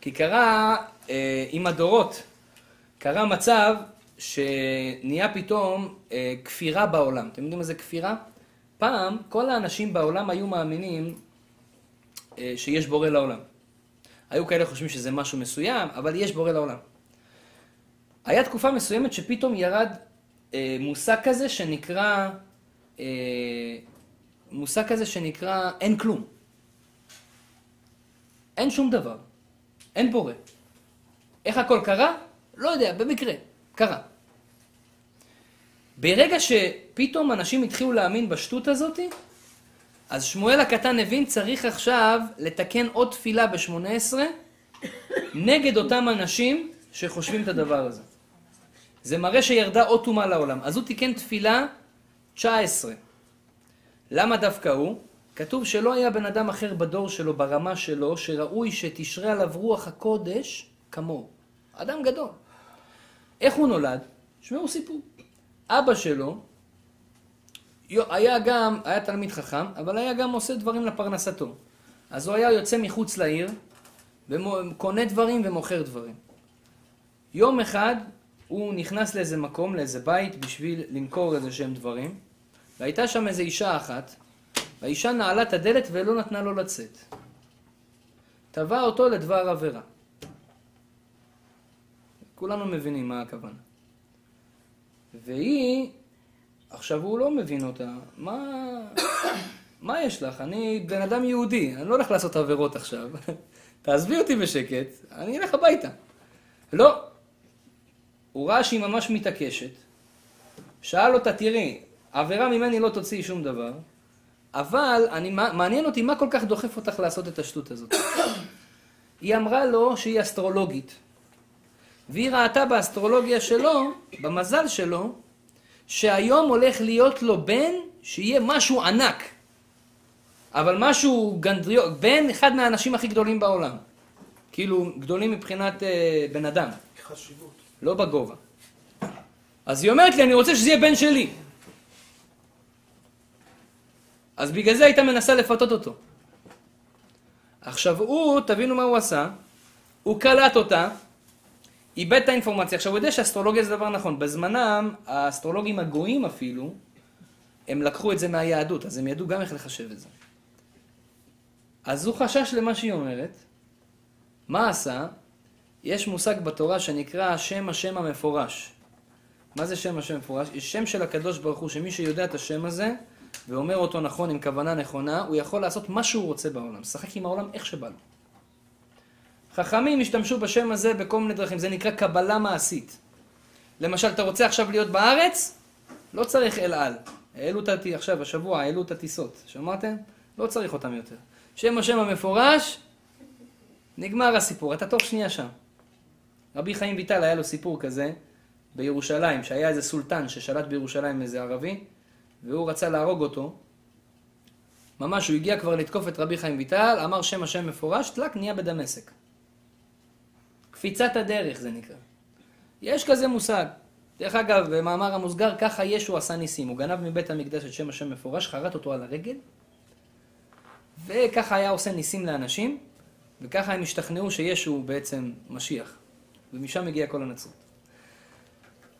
כי קרה אה, עם הדורות, קרה מצב שנהיה פתאום אה, כפירה בעולם. אתם יודעים מה זה כפירה? פעם כל האנשים בעולם היו מאמינים שיש בורא לעולם. היו כאלה חושבים שזה משהו מסוים, אבל יש בורא לעולם. היה תקופה מסוימת שפתאום ירד אה, מושג כזה שנקרא, אה, מושג כזה שנקרא אין כלום. אין שום דבר. אין בורא. איך הכל קרה? לא יודע, במקרה. קרה. ברגע שפתאום אנשים התחילו להאמין בשטות הזאתי, אז שמואל הקטן הבין צריך עכשיו לתקן עוד תפילה בשמונה עשרה נגד אותם אנשים שחושבים את הדבר הזה. זה מראה שירדה עוד טומאה לעולם. אז הוא תיקן תפילה 19. למה דווקא הוא? כתוב שלא היה בן אדם אחר בדור שלו, ברמה שלו, שראוי שתשרה עליו רוח הקודש כמוהו. אדם גדול. איך הוא נולד? שמעו סיפור. אבא שלו היה גם, היה תלמיד חכם, אבל היה גם עושה דברים לפרנסתו. אז הוא היה יוצא מחוץ לעיר, וקונה דברים ומוכר דברים. יום אחד הוא נכנס לאיזה מקום, לאיזה בית, בשביל למכור איזה שהם דברים, והייתה שם איזו אישה אחת, והאישה נעלה את הדלת ולא נתנה לו לצאת. תבע אותו לדבר עבירה. כולנו מבינים מה הכוונה. והיא, עכשיו הוא לא מבין אותה, מה, מה יש לך? אני בן אדם יהודי, אני לא הולך לעשות עבירות עכשיו. תעזבי אותי בשקט, אני אלך הביתה. לא. הוא ראה שהיא ממש מתעקשת, שאל אותה, תראי, עבירה ממני לא תוציאי שום דבר, אבל אני, מעניין אותי מה כל כך דוחף אותך לעשות את השטות הזאת. היא אמרה לו שהיא אסטרולוגית, והיא ראתה באסטרולוגיה שלו, במזל שלו, שהיום הולך להיות לו בן שיהיה משהו ענק, אבל משהו גנדריו, בן אחד מהאנשים הכי גדולים בעולם. כאילו, גדולים מבחינת אה, בן אדם. חשיבות. לא בגובה. אז היא אומרת לי, אני רוצה שזה יהיה בן שלי. אז בגלל זה הייתה מנסה לפתות אותו. עכשיו הוא, תבינו מה הוא עשה, הוא קלט אותה, איבד את האינפורמציה. עכשיו הוא יודע שאסטרולוגיה זה דבר נכון. בזמנם, האסטרולוגים הגויים אפילו, הם לקחו את זה מהיהדות, אז הם ידעו גם איך לחשב את זה. אז הוא חשש למה שהיא אומרת. מה עשה? יש מושג בתורה שנקרא שם השם המפורש. מה זה שם השם המפורש? יש שם של הקדוש ברוך הוא, שמי שיודע את השם הזה, ואומר אותו נכון עם כוונה נכונה, הוא יכול לעשות מה שהוא רוצה בעולם. לשחק עם העולם איך שבא לו. חכמים השתמשו בשם הזה בכל מיני דרכים, זה נקרא קבלה מעשית. למשל, אתה רוצה עכשיו להיות בארץ? לא צריך אל על. העלו את הטיסות, עכשיו, השבוע, העלו את הטיסות. שמעתם? לא צריך אותם יותר. שם השם המפורש, נגמר הסיפור, אתה תוך שנייה שם. רבי חיים ויטל היה לו סיפור כזה בירושלים, שהיה איזה סולטן ששלט בירושלים איזה ערבי, והוא רצה להרוג אותו. ממש, הוא הגיע כבר לתקוף את רבי חיים ויטל, אמר שם השם מפורש, טלק, נהיה בדמשק. קפיצת הדרך זה נקרא. יש כזה מושג. דרך אגב, במאמר המוסגר, ככה ישו עשה ניסים. הוא גנב מבית המקדש את שם השם מפורש, חרט אותו על הרגל, וככה היה עושה ניסים לאנשים, וככה הם השתכנעו שישו בעצם משיח. ומשם הגיע כל הנצרות.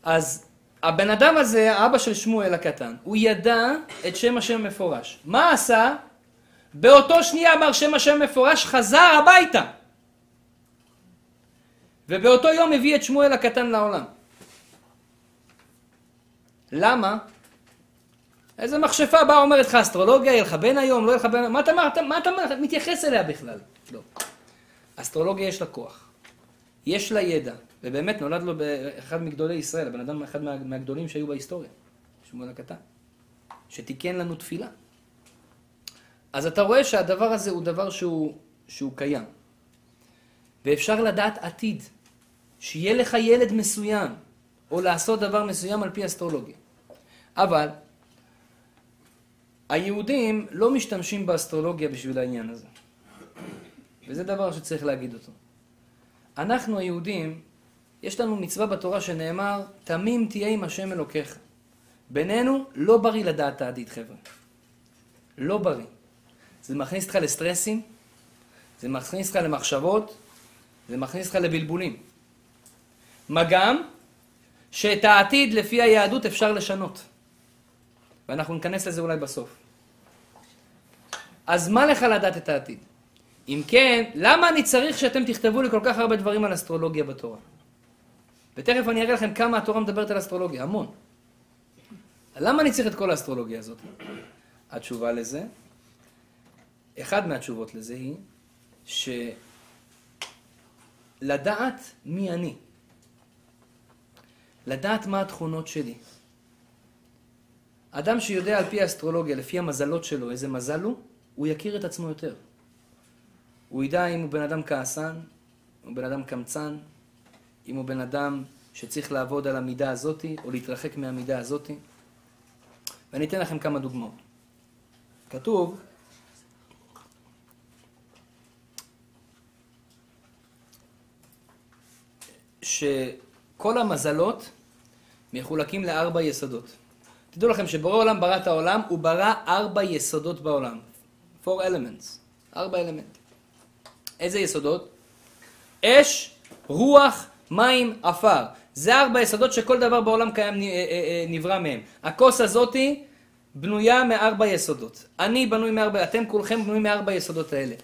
אז הבן אדם הזה, האבא של שמואל הקטן, הוא ידע את שם השם מפורש. מה עשה? באותו שנייה אמר שם השם מפורש, חזר הביתה. ובאותו יום הביא את שמואל הקטן לעולם. למה? איזה מכשפה באה אומרת לך אסטרולוגיה, יהיה לך בן היום, לא יהיה לך בן היום, מה אתה, מה, אתה, מה אתה מתייחס אליה בכלל? לא. אסטרולוגיה יש לה כוח, יש לה ידע, ובאמת נולד לו אחד מגדולי ישראל, הבן אדם אחד מה, מהגדולים שהיו בהיסטוריה, שמואל הקטן, שתיקן לנו תפילה. אז אתה רואה שהדבר הזה הוא דבר שהוא, שהוא קיים. ואפשר לדעת עתיד, שיהיה לך ילד מסוים, או לעשות דבר מסוים על פי אסטרולוגיה. אבל היהודים לא משתמשים באסטרולוגיה בשביל העניין הזה. וזה דבר שצריך להגיד אותו. אנחנו היהודים, יש לנו מצווה בתורה שנאמר, תמים תהיה עם השם אלוקיך. בינינו, לא בריא לדעת העתיד, חבר'ה. לא בריא. זה מכניס אותך לסטרסים, זה מכניס אותך למחשבות, זה מכניס אותך לבלבולים. מה גם שאת העתיד לפי היהדות אפשר לשנות. ואנחנו ניכנס לזה אולי בסוף. אז מה לך לדעת את העתיד? אם כן, למה אני צריך שאתם תכתבו לי כל כך הרבה דברים על אסטרולוגיה בתורה? ותכף אני אראה לכם כמה התורה מדברת על אסטרולוגיה, המון. למה אני צריך את כל האסטרולוגיה הזאת? התשובה לזה, אחד מהתשובות לזה היא, שלדעת מי אני, לדעת מה התכונות שלי. אדם שיודע על פי האסטרולוגיה, לפי המזלות שלו, איזה מזל הוא, הוא יכיר את עצמו יותר. הוא ידע אם הוא בן אדם כעסן, אם הוא בן אדם קמצן, אם הוא בן אדם שצריך לעבוד על המידה הזאתי, או להתרחק מהמידה הזאתי. ואני אתן לכם כמה דוגמאות. כתוב, שכל המזלות מחולקים לארבע יסודות. תדעו לכם שבורא עולם ברא את העולם, הוא ברא ארבע יסודות בעולם. four elements, ארבע אלמנטים. איזה יסודות? אש, רוח, מים, עפר. זה ארבע יסודות שכל דבר בעולם קיים, אה, אה, אה, נברא מהם. הכוס הזאתי בנויה מארבע יסודות. אני בנוי מארבע, אתם כולכם בנויים מארבע יסודות האלה.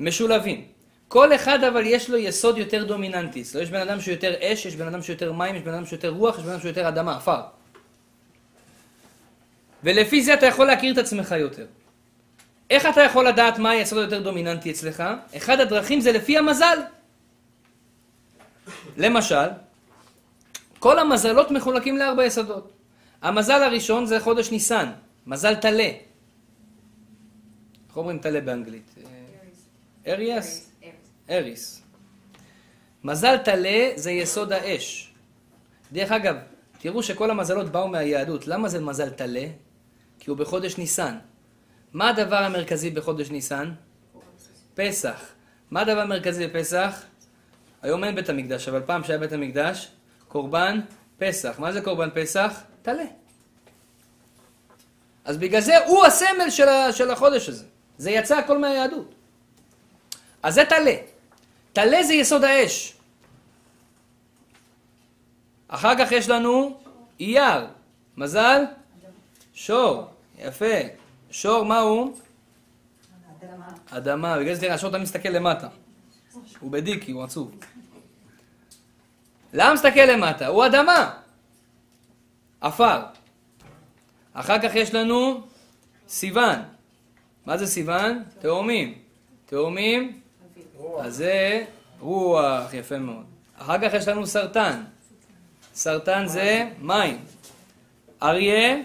משולבים. כל אחד אבל יש לו יסוד יותר דומיננטי. אצלו יש בן אדם שיותר אש, יש בן אדם שיותר מים, יש בן אדם שיותר רוח, יש בן אדם שיותר אדמה, עפר. ולפי זה אתה יכול להכיר את עצמך יותר. איך אתה יכול לדעת מה היסוד היותר דומיננטי אצלך? אחד הדרכים זה לפי המזל. למשל, כל המזלות מחולקים לארבע יסודות. המזל הראשון זה חודש ניסן, מזל טלה. איך אומרים טלה באנגלית? אריאס? אריס. מזל טלה זה יסוד האש. דרך אגב, תראו שכל המזלות באו מהיהדות. למה זה מזל טלה? כי הוא בחודש ניסן. מה הדבר המרכזי בחודש ניסן? פסח. מה הדבר המרכזי בפסח? היום אין בית המקדש, אבל פעם שהיה בית המקדש, קורבן פסח. מה זה קורבן פסח? טלה. אז בגלל זה הוא הסמל של, החודש הזה. זה יצא הכל מהיהדות. אז זה טלה. טלה זה יסוד האש. אחר כך יש לנו אייר. מזל? שור. יפה. שור, מה הוא? אדמה. אדמה. בגלל זה השור תמיד מסתכל למטה. הוא בדיקי, הוא עצוב. למה מסתכל למטה? הוא אדמה. עפר. אחר כך יש לנו סיוון. מה זה סיוון? תאומים. תאומים, אז זה רוח, יפה מאוד. אחר כך יש לנו סרטן. סרטן זה מים. אריה,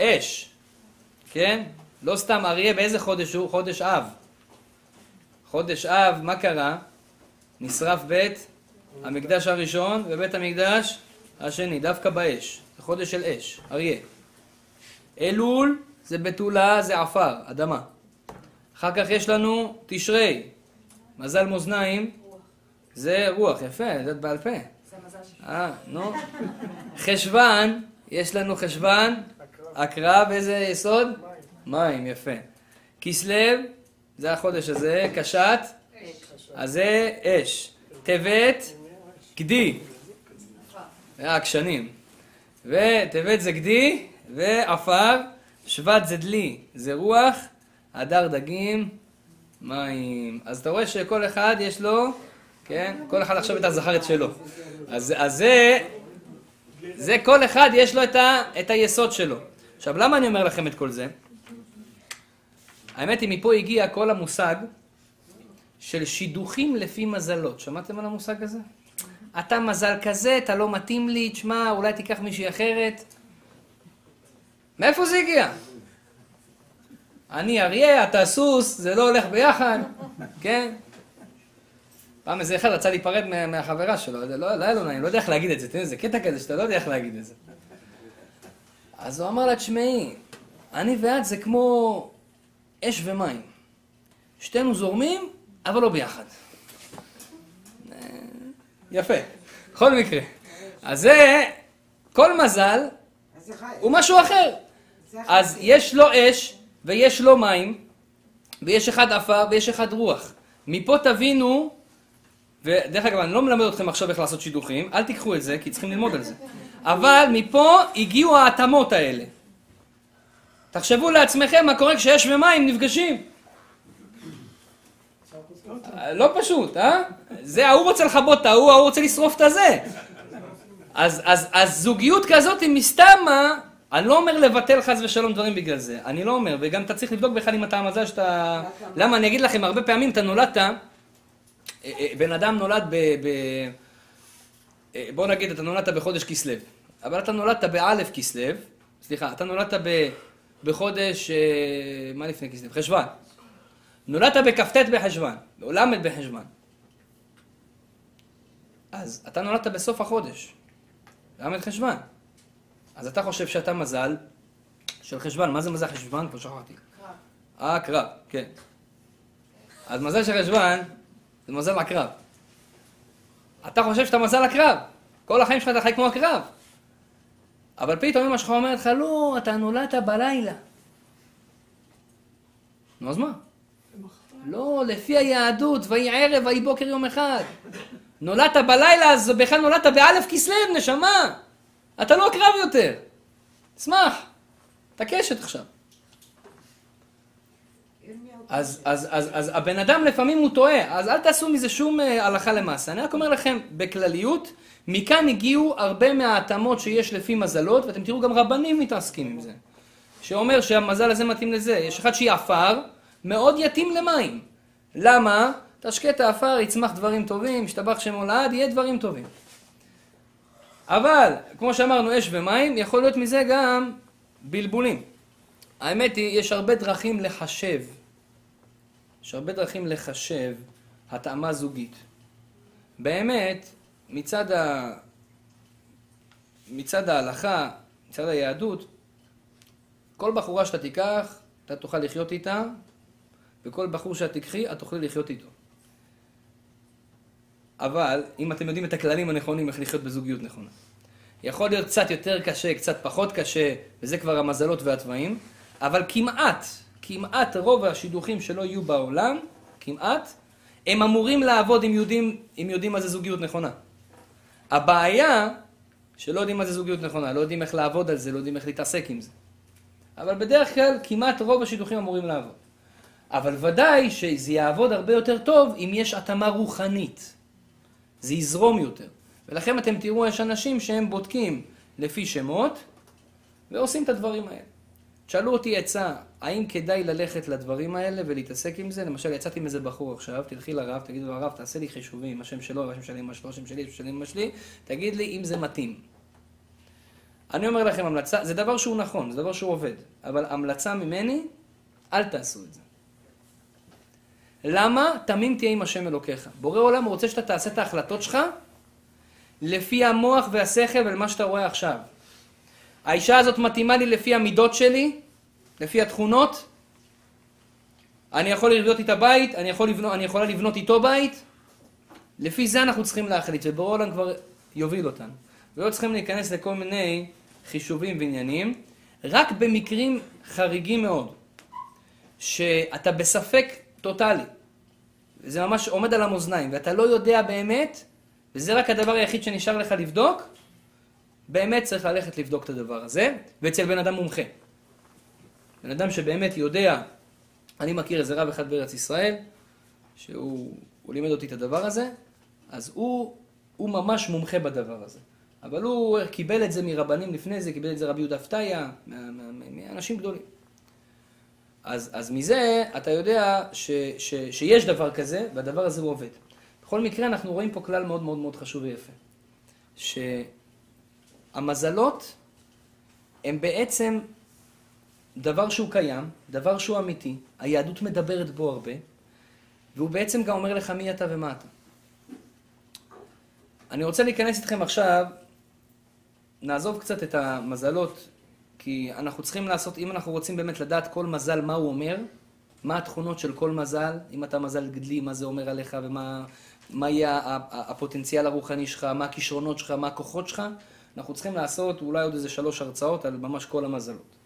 אש. כן? לא סתם אריה, באיזה חודש הוא? חודש אב. חודש אב, מה קרה? נשרף בית המקדש הראשון ובית המקדש השני, דווקא באש. זה חודש של אש, אריה. אלול זה בתולה, זה עפר, אדמה. אחר כך יש לנו תשרי, מזל מאזניים, זה רוח, יפה, זה בעל פה. זה המזל שלי. אה, נו. חשוון, יש לנו חשוון, עקרב, איזה יסוד? מים, יפה. כסלו, זה החודש הזה, קשת, אז זה אש. טבת, גדי, זה העקשנים. וטבת זה גדי, ועפר, שבט זה דלי, זה רוח, הדר דגים, מים. אז אתה רואה שכל אחד יש לו, כן? כל אחד עכשיו את הזכר את שלו. אז, אז זה, זה כל אחד יש לו את, ה, את היסוד שלו. עכשיו, למה אני אומר לכם את כל זה? האמת היא, מפה הגיע כל המושג של שידוכים לפי מזלות. שמעתם על המושג הזה? אתה מזל כזה, אתה לא מתאים לי, תשמע, אולי תיקח מישהי אחרת. מאיפה זה הגיע? אני אריה, אתה סוס, זה לא הולך ביחד, כן? פעם איזה אחד רצה להיפרד מה- מהחברה שלו, זה לא, לא היה לו נעים, לא יודע איך להגיד את זה, תראי, זה קטע כזה שאתה לא יודע איך להגיד את זה. אז הוא אמר לה, תשמעי, אני ואת זה כמו אש ומים. שתינו זורמים, אבל לא ביחד. יפה, בכל מקרה. אז זה, כל מזל הוא משהו אחר. אז יש לו אש, ויש לו מים, ויש אחד עפר, ויש אחד רוח. מפה תבינו, ודרך אגב, אני לא מלמד אתכם עכשיו איך לעשות שידוכים, אל תיקחו את זה, כי צריכים ללמוד על זה. אבל מפה הגיעו ההתאמות האלה. תחשבו לעצמכם מה קורה כשאש ומים נפגשים. לא פשוט, אה? זה ההוא רוצה לכבות את ההוא, ההוא רוצה לשרוף את הזה. אז, אז, אז זוגיות כזאת היא מסתמה, אני לא אומר לבטל חס ושלום דברים בגלל זה, אני לא אומר, וגם אתה צריך לבדוק בכלל אם אתה המזל שאתה... למה אני אגיד לכם, הרבה פעמים אתה נולדת, אה, אה, בן אדם נולד ב... ב... אה, בוא נגיד, אתה נולדת בחודש כסלו, אבל אתה נולדת באלף כסלו, סליחה, אתה נולדת ב... בחודש, מה לפני כסלו? חשוון. נולדת בכ"ט בחשוון, או ל' בחשוון. אז אתה נולדת בסוף החודש, ל' חשוון. אז אתה חושב שאתה מזל של חשוון. מה זה מזל חשוון? כבר שכחתי. קרב. אה, קרב, כן. אז מזל של חשוון זה מזל הקרב. אתה חושב שאתה מזל הקרב. כל החיים שלך אתה חי כמו הקרב. אבל פתאום אמא שלך אומרת לך, לא, אתה נולדת בלילה. נו, אז מה? לא, לפי היהדות, ויהי ערב, ויהי בוקר יום אחד. נולדת בלילה, אז בכלל נולדת באלף כסלו, נשמה. אתה לא קרב יותר. תשמח. אתה קשת עכשיו. אז, אז, אז, אז הבן אדם לפעמים הוא טועה, אז אל תעשו מזה שום אה, הלכה למעשה. אני רק אומר לכם בכלליות, מכאן הגיעו הרבה מההתאמות שיש לפי מזלות, ואתם תראו גם רבנים מתעסקים עם זה. שאומר שהמזל הזה מתאים לזה. יש אחד שהיא עפר, מאוד יתאים למים. למה? תשקה את העפר, יצמח דברים טובים, ישתבח שמו לעד, יהיה דברים טובים. אבל, כמו שאמרנו, אש ומים, יכול להיות מזה גם בלבולים. האמת היא, יש הרבה דרכים לחשב. יש הרבה דרכים לחשב התאמה זוגית. באמת, מצד, ה... מצד ההלכה, מצד היהדות, כל בחורה שאתה תיקח, אתה תוכל לחיות איתה, וכל בחור שאת תיקחי, את תוכלי לחיות איתו. אבל, אם אתם יודעים את הכללים הנכונים איך לחיות בזוגיות נכונה. יכול להיות קצת יותר קשה, קצת פחות קשה, וזה כבר המזלות והתוואים, אבל כמעט, כמעט רוב השידוכים שלא יהיו בעולם, כמעט, הם אמורים לעבוד אם יודעים, אם יודעים מה זה זוגיות נכונה. הבעיה, שלא יודעים מה זה זוגיות נכונה, לא יודעים איך לעבוד על זה, לא יודעים איך להתעסק עם זה. אבל בדרך כלל, כמעט רוב השידוכים אמורים לעבוד. אבל ודאי שזה יעבוד הרבה יותר טוב אם יש התאמה רוחנית. זה יזרום יותר. ולכן אתם תראו, יש אנשים שהם בודקים לפי שמות, ועושים את הדברים האלה. תשאלו אותי עצה, האם כדאי ללכת לדברים האלה ולהתעסק עם זה? למשל, יצאתי עם איזה בחור עכשיו, תלכי לרב, תגידו לו, הרב, תעשה לי חישובים, השם שלו, השם של אמא שלו, השם שלי, השם של אמא שלי, תגיד לי אם זה מתאים. אני אומר לכם, המלצה, זה דבר שהוא נכון, זה דבר שהוא עובד, אבל המלצה ממני, אל תעשו את זה. למה? תמים תהיה עם השם אלוקיך. בורא עולם רוצה שאתה תעשה את ההחלטות שלך לפי המוח והשכל ולמה שאתה רואה עכשיו. האישה הזאת מתאימה לי לפי המידות שלי, לפי התכונות. אני יכול לבנות איתה בית, אני, יכול לבנות, אני יכולה לבנות איתו בית. לפי זה אנחנו צריכים להחליט, ובורא עולם כבר יוביל אותנו. ולא צריכים להיכנס לכל מיני חישובים ועניינים, רק במקרים חריגים מאוד, שאתה בספק טוטאלי, וזה ממש עומד על המאזניים, ואתה לא יודע באמת, וזה רק הדבר היחיד שנשאר לך לבדוק, באמת צריך ללכת לבדוק את הדבר הזה, ואצל בן אדם מומחה. בן אדם שבאמת יודע, אני מכיר איזה רב אחד בארץ ישראל, שהוא לימד אותי את הדבר הזה, אז הוא, הוא ממש מומחה בדבר הזה. אבל הוא קיבל את זה מרבנים לפני זה, קיבל את זה רבי יהודה פתיה, מאנשים גדולים. אז, אז מזה אתה יודע ש, ש, שיש דבר כזה, והדבר הזה הוא עובד. בכל מקרה, אנחנו רואים פה כלל מאוד מאוד מאוד חשוב ויפה. שהמזלות הם בעצם דבר שהוא קיים, דבר שהוא אמיתי, היהדות מדברת בו הרבה, והוא בעצם גם אומר לך מי אתה ומה אתה. אני רוצה להיכנס איתכם עכשיו, נעזוב קצת את המזלות כי אנחנו צריכים לעשות, אם אנחנו רוצים באמת לדעת כל מזל מה הוא אומר, מה התכונות של כל מזל, אם אתה מזל גדלי, מה זה אומר עליך ומה מה יהיה הפוטנציאל הרוחני שלך, מה הכישרונות שלך, מה הכוחות שלך, אנחנו צריכים לעשות אולי עוד איזה שלוש הרצאות על ממש כל המזלות.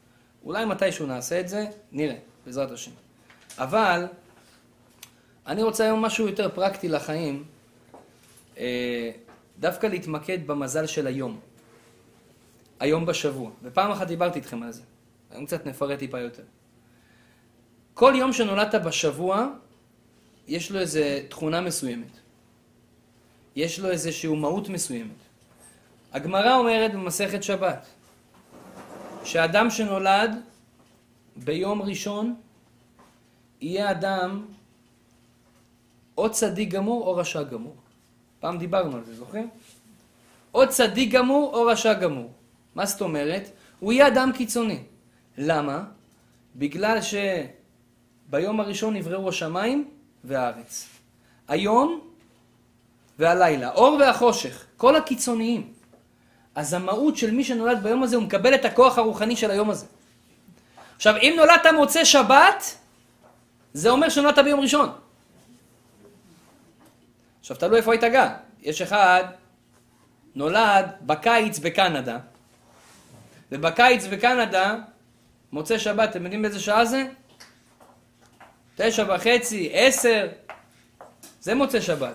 אולי מתישהו נעשה את זה, נראה, בעזרת השם. אבל אני רוצה היום משהו יותר פרקטי לחיים, אה, דווקא להתמקד במזל של היום. היום בשבוע. ופעם אחת דיברתי איתכם על זה. היום קצת נפרט טיפה יותר. כל יום שנולדת בשבוע, יש לו איזו תכונה מסוימת. יש לו איזושהי מהות מסוימת. הגמרא אומרת במסכת שבת, שאדם שנולד ביום ראשון, יהיה אדם או צדיק גמור או רשע גמור. פעם דיברנו על זה, זוכרים? או צדיק גמור או רשע גמור. מה זאת אומרת? הוא יהיה אדם קיצוני. למה? בגלל שביום הראשון נבראו השמיים והארץ. היום והלילה, אור והחושך, כל הקיצוניים. אז המהות של מי שנולד ביום הזה, הוא מקבל את הכוח הרוחני של היום הזה. עכשיו, אם נולדת מוצא שבת, זה אומר שנולדת ביום ראשון. עכשיו, תלוי איפה היית גר. יש אחד, נולד בקיץ בקנדה, ובקיץ בקנדה, מוצא שבת, אתם יודעים באיזה שעה זה? תשע וחצי, עשר, זה מוצא שבת.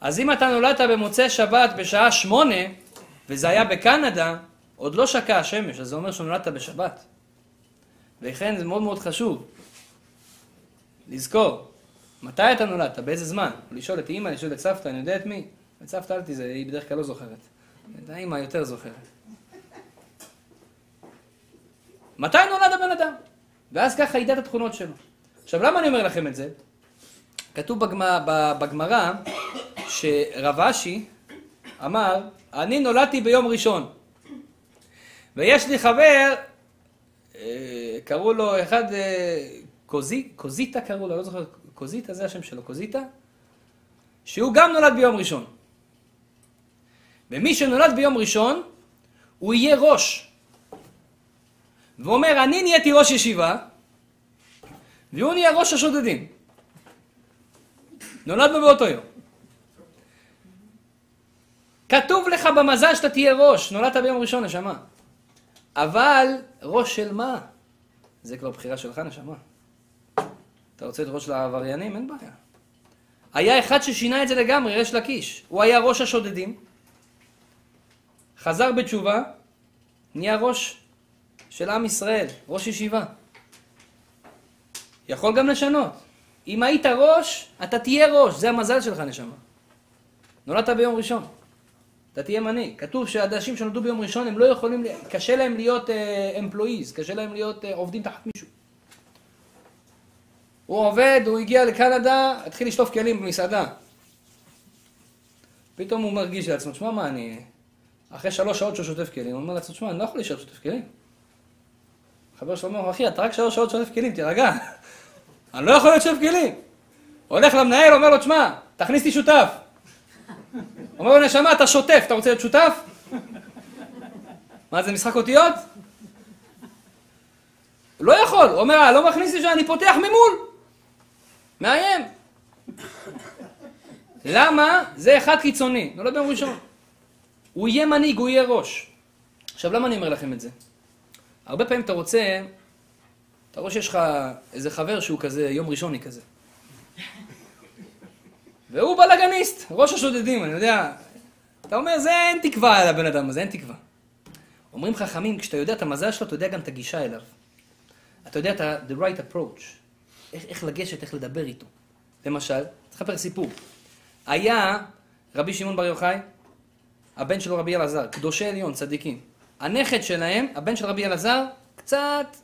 אז אם אתה נולדת במוצא שבת בשעה שמונה, וזה היה בקנדה, עוד לא שקע השמש, אז זה אומר שנולדת בשבת. ולכן זה מאוד מאוד חשוב לזכור, מתי אתה נולדת, באיזה זמן. לשאול את אימא, לשאול את סבתא, אני יודע את מי. את סבתא אל תזה, היא בדרך כלל לא זוכרת. את האימא יותר זוכרת. מתי נולד הבן אדם? ואז ככה ידע את התכונות שלו. עכשיו, למה אני אומר לכם את זה? כתוב בגמרא שרב אשי אמר, אני נולדתי ביום ראשון. ויש לי חבר, אה, קראו לו אחד, אה, קוזי, קוזיטה קראו לו, לא זוכר, קוזיטה זה השם שלו, קוזיטה, שהוא גם נולד ביום ראשון. ומי שנולד ביום ראשון, הוא יהיה ראש. ואומר, אני נהייתי ראש ישיבה, והוא נהיה ראש השודדים. נולדנו באותו יום. כתוב לך במזל שאתה תהיה ראש, נולדת ביום ראשון, נשמה. אבל ראש של מה? זה כבר בחירה שלך, נשמה. אתה רוצה להיות ראש לעבריינים? אין בעיה. היה אחד ששינה את זה לגמרי, ריש לקיש. הוא היה ראש השודדים, חזר בתשובה, נהיה ראש של עם ישראל, ראש ישיבה. יכול גם לשנות. אם היית ראש, אתה תהיה ראש, זה המזל שלך, נשמה. נולדת ביום ראשון. אתה תהיה מנהיג. כתוב שאנשים שנולדו ביום ראשון הם לא יכולים, קשה להם להיות uh, קשה להם להיות uh, עובדים תחת מישהו. הוא עובד, הוא הגיע לקנדה, התחיל לשטוף כלים במסעדה. פתאום הוא מרגיש לעצמו, תשמע מה אני... אחרי שלוש שעות שהוא שוטף כלים, הוא אומר לעצמו, תשמע, אני לא יכול להישאר שוטף כלים. חבר שלו אומר, אחי, אתה רק שלוש שעות שוטף כלים, תירגע. אני לא יכול להיות שוטף כלים. הולך למנהל, אומר לו, תשמע, תכניס לי שותף. אומר לו, נשמה, אתה שוטף, אתה רוצה להיות שותף? מה זה, משחק אותיות? לא יכול, הוא אומר, לא מכניס לי שאני פותח ממול. מאיים. למה? זה אחד קיצוני, נולד ביום ראשון. הוא יהיה מנהיג, הוא יהיה ראש. עכשיו, למה אני אומר לכם את זה? הרבה פעמים אתה רוצה, אתה רואה שיש לך איזה חבר שהוא כזה יום ראשוני כזה. והוא בלאגניסט, ראש השודדים, אני יודע. אתה אומר, זה אין תקווה לבן אדם הזה, אין תקווה. אומרים חכמים, כשאתה יודע את המזל שלו, אתה יודע גם את הגישה אליו. אתה יודע את ה- the right approach. איך, איך לגשת, איך לדבר איתו. למשל, צריך לספר סיפור. היה רבי שמעון בר יוחאי, הבן שלו רבי אלעזר, קדושי עליון, צדיקים. הנכד שלהם, הבן של רבי אלעזר, קצת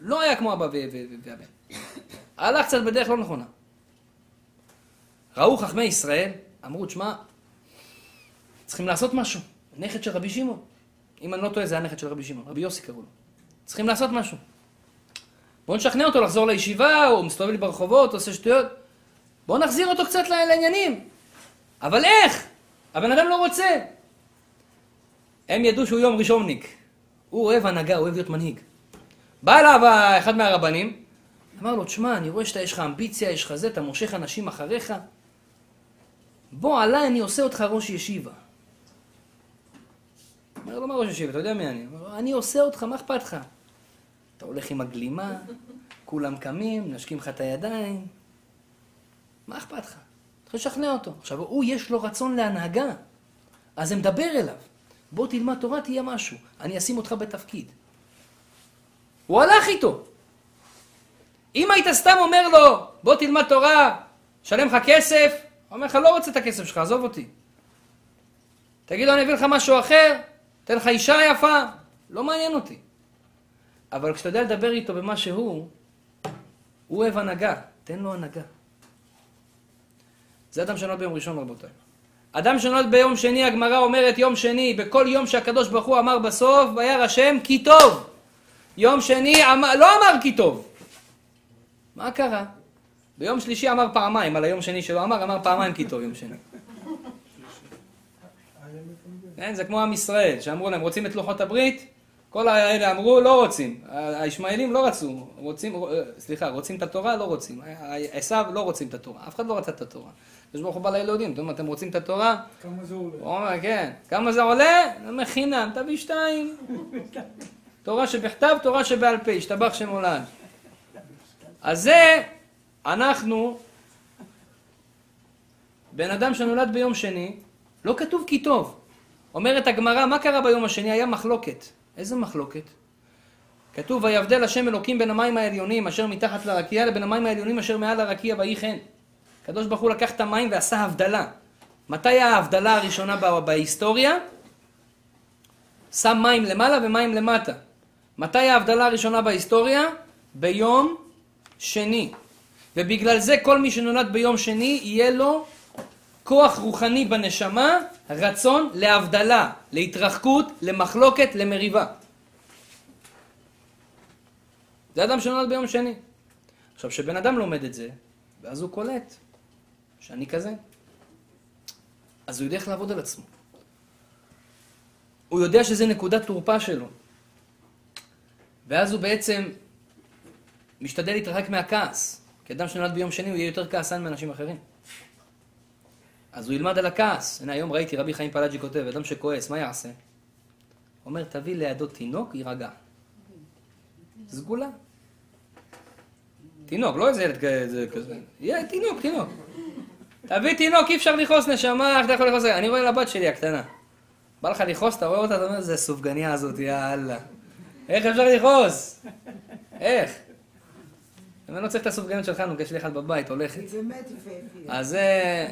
לא היה כמו אבא והבן. הלך קצת בדרך לא נכונה. ראו חכמי ישראל, אמרו, תשמע, צריכים לעשות משהו. נכד של רבי שמעון. אם אני לא טועה, זה היה נכד של רבי שמעון, רבי יוסי קראו לו. צריכים לעשות משהו. בואו נשכנע אותו לחזור לישיבה, הוא מסתובב לי ברחובות, עושה שטויות. בואו נחזיר אותו קצת לעניינים. אבל איך? הבן אדם לא רוצה. הם ידעו שהוא יום ראשונניק. הוא אוהב הנהגה, הוא אוהב להיות מנהיג. בא אליו אחד מהרבנים, אמר לו, תשמע, אני רואה שאתה, יש לך אמביציה, יש לך זה, אתה מושך אנשים אחריך. בוא, עליי אני עושה אותך ראש ישיבה. אומר לו, מה ראש ישיבה? אתה יודע מי אני? אומר לו, אני עושה אותך, מה אכפת לך? אתה הולך עם הגלימה, כולם קמים, נשקים לך את הידיים. מה אכפת לך? צריך לשכנע אותו. עכשיו, הוא, יש לו רצון להנהגה, אז זה מדבר אליו. בוא תלמד תורה, תהיה משהו. אני אשים אותך בתפקיד. הוא הלך איתו. אם היית סתם אומר לו, בוא תלמד תורה, שלם לך כסף, הוא אומר לך, לא רוצה את הכסף שלך, עזוב אותי. תגיד לו, אני אביא לך משהו אחר, אתן לך אישה יפה, לא מעניין אותי. אבל כשאתה יודע לדבר איתו במה שהוא, הוא אוהב הנהגה, תן לו הנהגה. זה אדם שנולד ביום ראשון, רבותיי. אדם שנולד ביום שני, הגמרא אומרת יום שני, בכל יום שהקדוש ברוך הוא אמר בסוף, וירא השם כי טוב. יום שני אמר, לא אמר כי טוב. מה קרה? ביום שלישי אמר פעמיים, על היום שני שלא אמר, אמר פעמיים כי טוב יום שני. כן, זה כמו עם ישראל, שאמרו להם, רוצים את לוחות הברית? כל האלה אמרו, לא רוצים. הישמעאלים לא רצו, רוצים, סליחה, רוצים את התורה? לא רוצים. עשיו לא רוצים את התורה, אף אחד לא רצה את התורה. הקדוש ברוך הוא בא ליהודים, אתם אתם רוצים את התורה? כמה זה עולה? הוא אומר, כן. כמה זה עולה? אומר, חינם, תביא שתיים. תורה שבכתב, תורה שבעל פה, השתבח שם עולד. אז זה, אנחנו, בן אדם שנולד ביום שני, לא כתוב כי טוב. אומרת הגמרא, מה קרה ביום השני? היה מחלוקת. איזה מחלוקת? כתוב, ויבדל השם אלוקים בין המים העליונים אשר מתחת לרקיע לבין המים העליונים אשר מעל הרקיע ויהי כן. הקדוש ברוך הוא לקח את המים ועשה הבדלה. מתי ההבדלה הראשונה בהיסטוריה? שם מים למעלה ומים למטה. מתי ההבדלה הראשונה בהיסטוריה? ביום שני. ובגלל זה כל מי שנולד ביום שני, יהיה לו כוח רוחני בנשמה, רצון להבדלה, להתרחקות, למחלוקת, למריבה. זה אדם שנולד ביום שני. עכשיו, כשבן אדם לומד את זה, ואז הוא קולט שאני כזה, אז הוא יודע איך לעבוד על עצמו. הוא יודע שזה נקודת תורפה שלו. ואז הוא בעצם משתדל להתרחק מהכעס. כי אדם שנולד ביום שני הוא יהיה יותר כעסן מאנשים אחרים. אז הוא ילמד על הכעס. הנה, היום ראיתי רבי חיים פלאג'י כותב, אדם שכועס, מה יעשה? אומר, תביא לידו תינוק, יירגע. סגולה. תינוק, לא איזה ילד כזה, תינוק, תינוק. תביא תינוק, אי אפשר לכעוס נשמה, איך אתה יכול לכעוס? אני רואה לבת שלי הקטנה. בא לך לכעוס, אתה רואה אותה, אתה אומר, זה סופגניה הזאת, יא אללה. איך אפשר לכעוס? איך? אני לא צריך את הסופגניות של חנוכה, יש לי אחד בבית, הולכת. זה מת יפהפה. אז זה...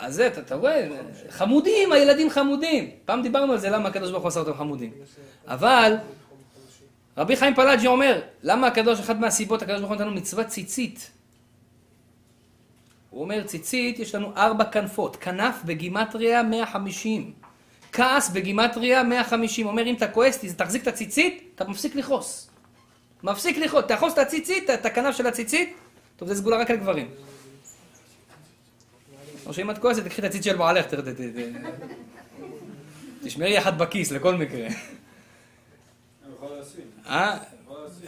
אז זה, אתה, אתה רואה, חמודים, הילדים חמודים. פעם דיברנו על זה, למה הקדוש ברוך הוא עשה אותם חמודים. אבל, רבי חיים פלאג'י אומר, למה הקדוש, אחת מהסיבות, הקדוש ברוך הוא נתן לנו מצוות ציצית. הוא אומר, ציצית, יש לנו ארבע כנפות, כנף בגימטריה 150. כעס בגימטריה 150. אומר, אם אתה כועס, תחזיק את הציצית, אתה מפסיק לכעוס. מפסיק לכעוס, תאחוז את הציצית, את הכנף של הציצית, טוב, זה סגולה רק על גברים. או שאם את כועסת, תקחי את הציץ של בעלך, תשמרי אחת בכיס לכל מקרה. אה?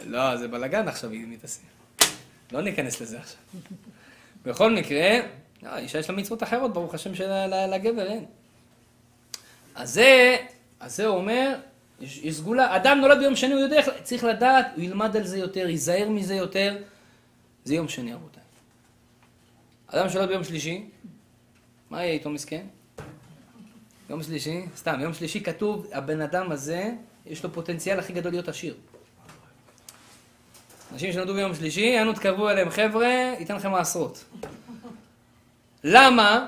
לא, זה בלאגן עכשיו, היא מתעסקת. לא ניכנס לזה עכשיו. בכל מקרה, לא, אישה יש לה מצוות אחרות, ברוך השם שלגבר אין. אז זה, אז זה אומר, יש, יש סגולה, אדם נולד ביום שני, הוא יודע, צריך לדעת, הוא ילמד על זה יותר, ייזהר מזה יותר. זה יום שני, רבותיי. אדם שנולד ביום שלישי, מה יהיה איתו מסכן? יום שלישי, סתם, יום שלישי כתוב, הבן אדם הזה, יש לו פוטנציאל הכי גדול להיות עשיר. אנשים שנולדו ביום שלישי, אנו תקרבו אליהם, חבר'ה, ייתן לכם מעשרות. למה?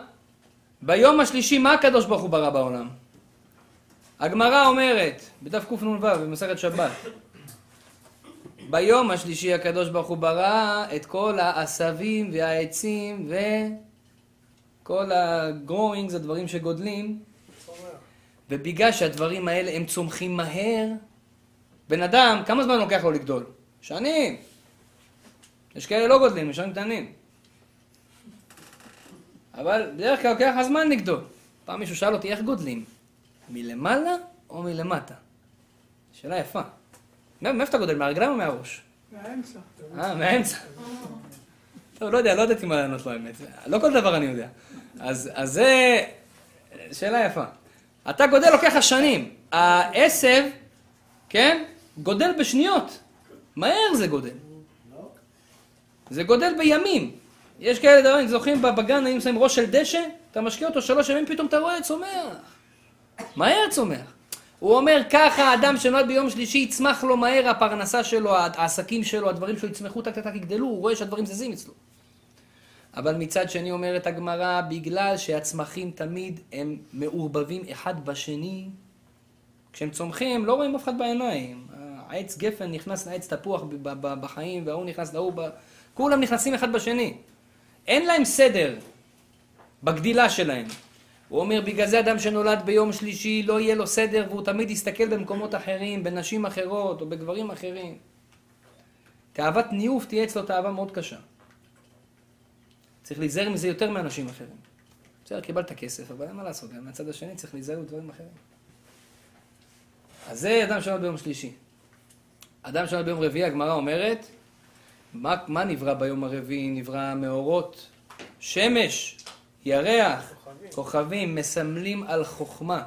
ביום השלישי, מה הקדוש ברוך הוא ברא בעולם? הגמרא אומרת, בדף קנ"ו, במסכת שבת, ביום השלישי הקדוש ברוך הוא ברא את כל העשבים והעצים וכל הגרואינג, זה דברים שגודלים. ובגלל שהדברים האלה הם צומחים מהר, בן אדם, כמה זמן לוקח לו לגדול? שנים. יש כאלה לא גודלים, יש קטנים. אבל בדרך כלל לוקח הזמן לגדול. פעם מישהו שאל אותי איך גודלים, מלמעלה או מלמטה? שאלה יפה. מאיפה אתה גודל, מהרגליים או מהראש? מהאמצע. אה, מהאמצע. טוב, לא יודע, לא ידעתי מה לענות לו האמת. לא כל דבר אני יודע. אז, זה שאלה יפה. אתה גודל, לוקח לך שנים. העשב, כן, גודל בשניות. מהר זה גודל. זה גודל בימים. יש כאלה דברים, זוכרים בגן, היינו שמים ראש של דשא, אתה משקיע אותו שלוש ימים, פתאום אתה רואה, צומח. מהר צומח. הוא אומר ככה, האדם שנולד ביום שלישי, יצמח לו מהר הפרנסה שלו, העסקים שלו, הדברים שלו יצמחו, טק טק טק יגדלו, הוא רואה שהדברים זזים אצלו. אבל מצד שני אומרת הגמרא, בגלל שהצמחים תמיד הם מעורבבים אחד בשני, כשהם צומחים לא רואים אף אחד בעיניים. העץ גפן נכנס לעץ תפוח בחיים, וההוא נכנס להוא, כולם נכנסים אחד בשני. אין להם סדר בגדילה שלהם. הוא אומר, בגלל זה אדם שנולד ביום שלישי, לא יהיה לו סדר, והוא תמיד יסתכל במקומות אחרים, בנשים אחרות או בגברים אחרים. תאוות ניאוף תהיה אצלו תאווה מאוד קשה. צריך להיזהר מזה יותר מאנשים אחרים. בסדר, קיבלת כסף, אבל אין מה לעשות, גם מהצד השני צריך להיזהר בדברים אחרים. אז זה אדם שנולד ביום שלישי. אדם שנולד ביום רביעי, הגמרא אומרת, מה, מה נברא ביום הרביעי? נברא מאורות, שמש, ירח, כוכבים. כוכבים, מסמלים על חוכמה.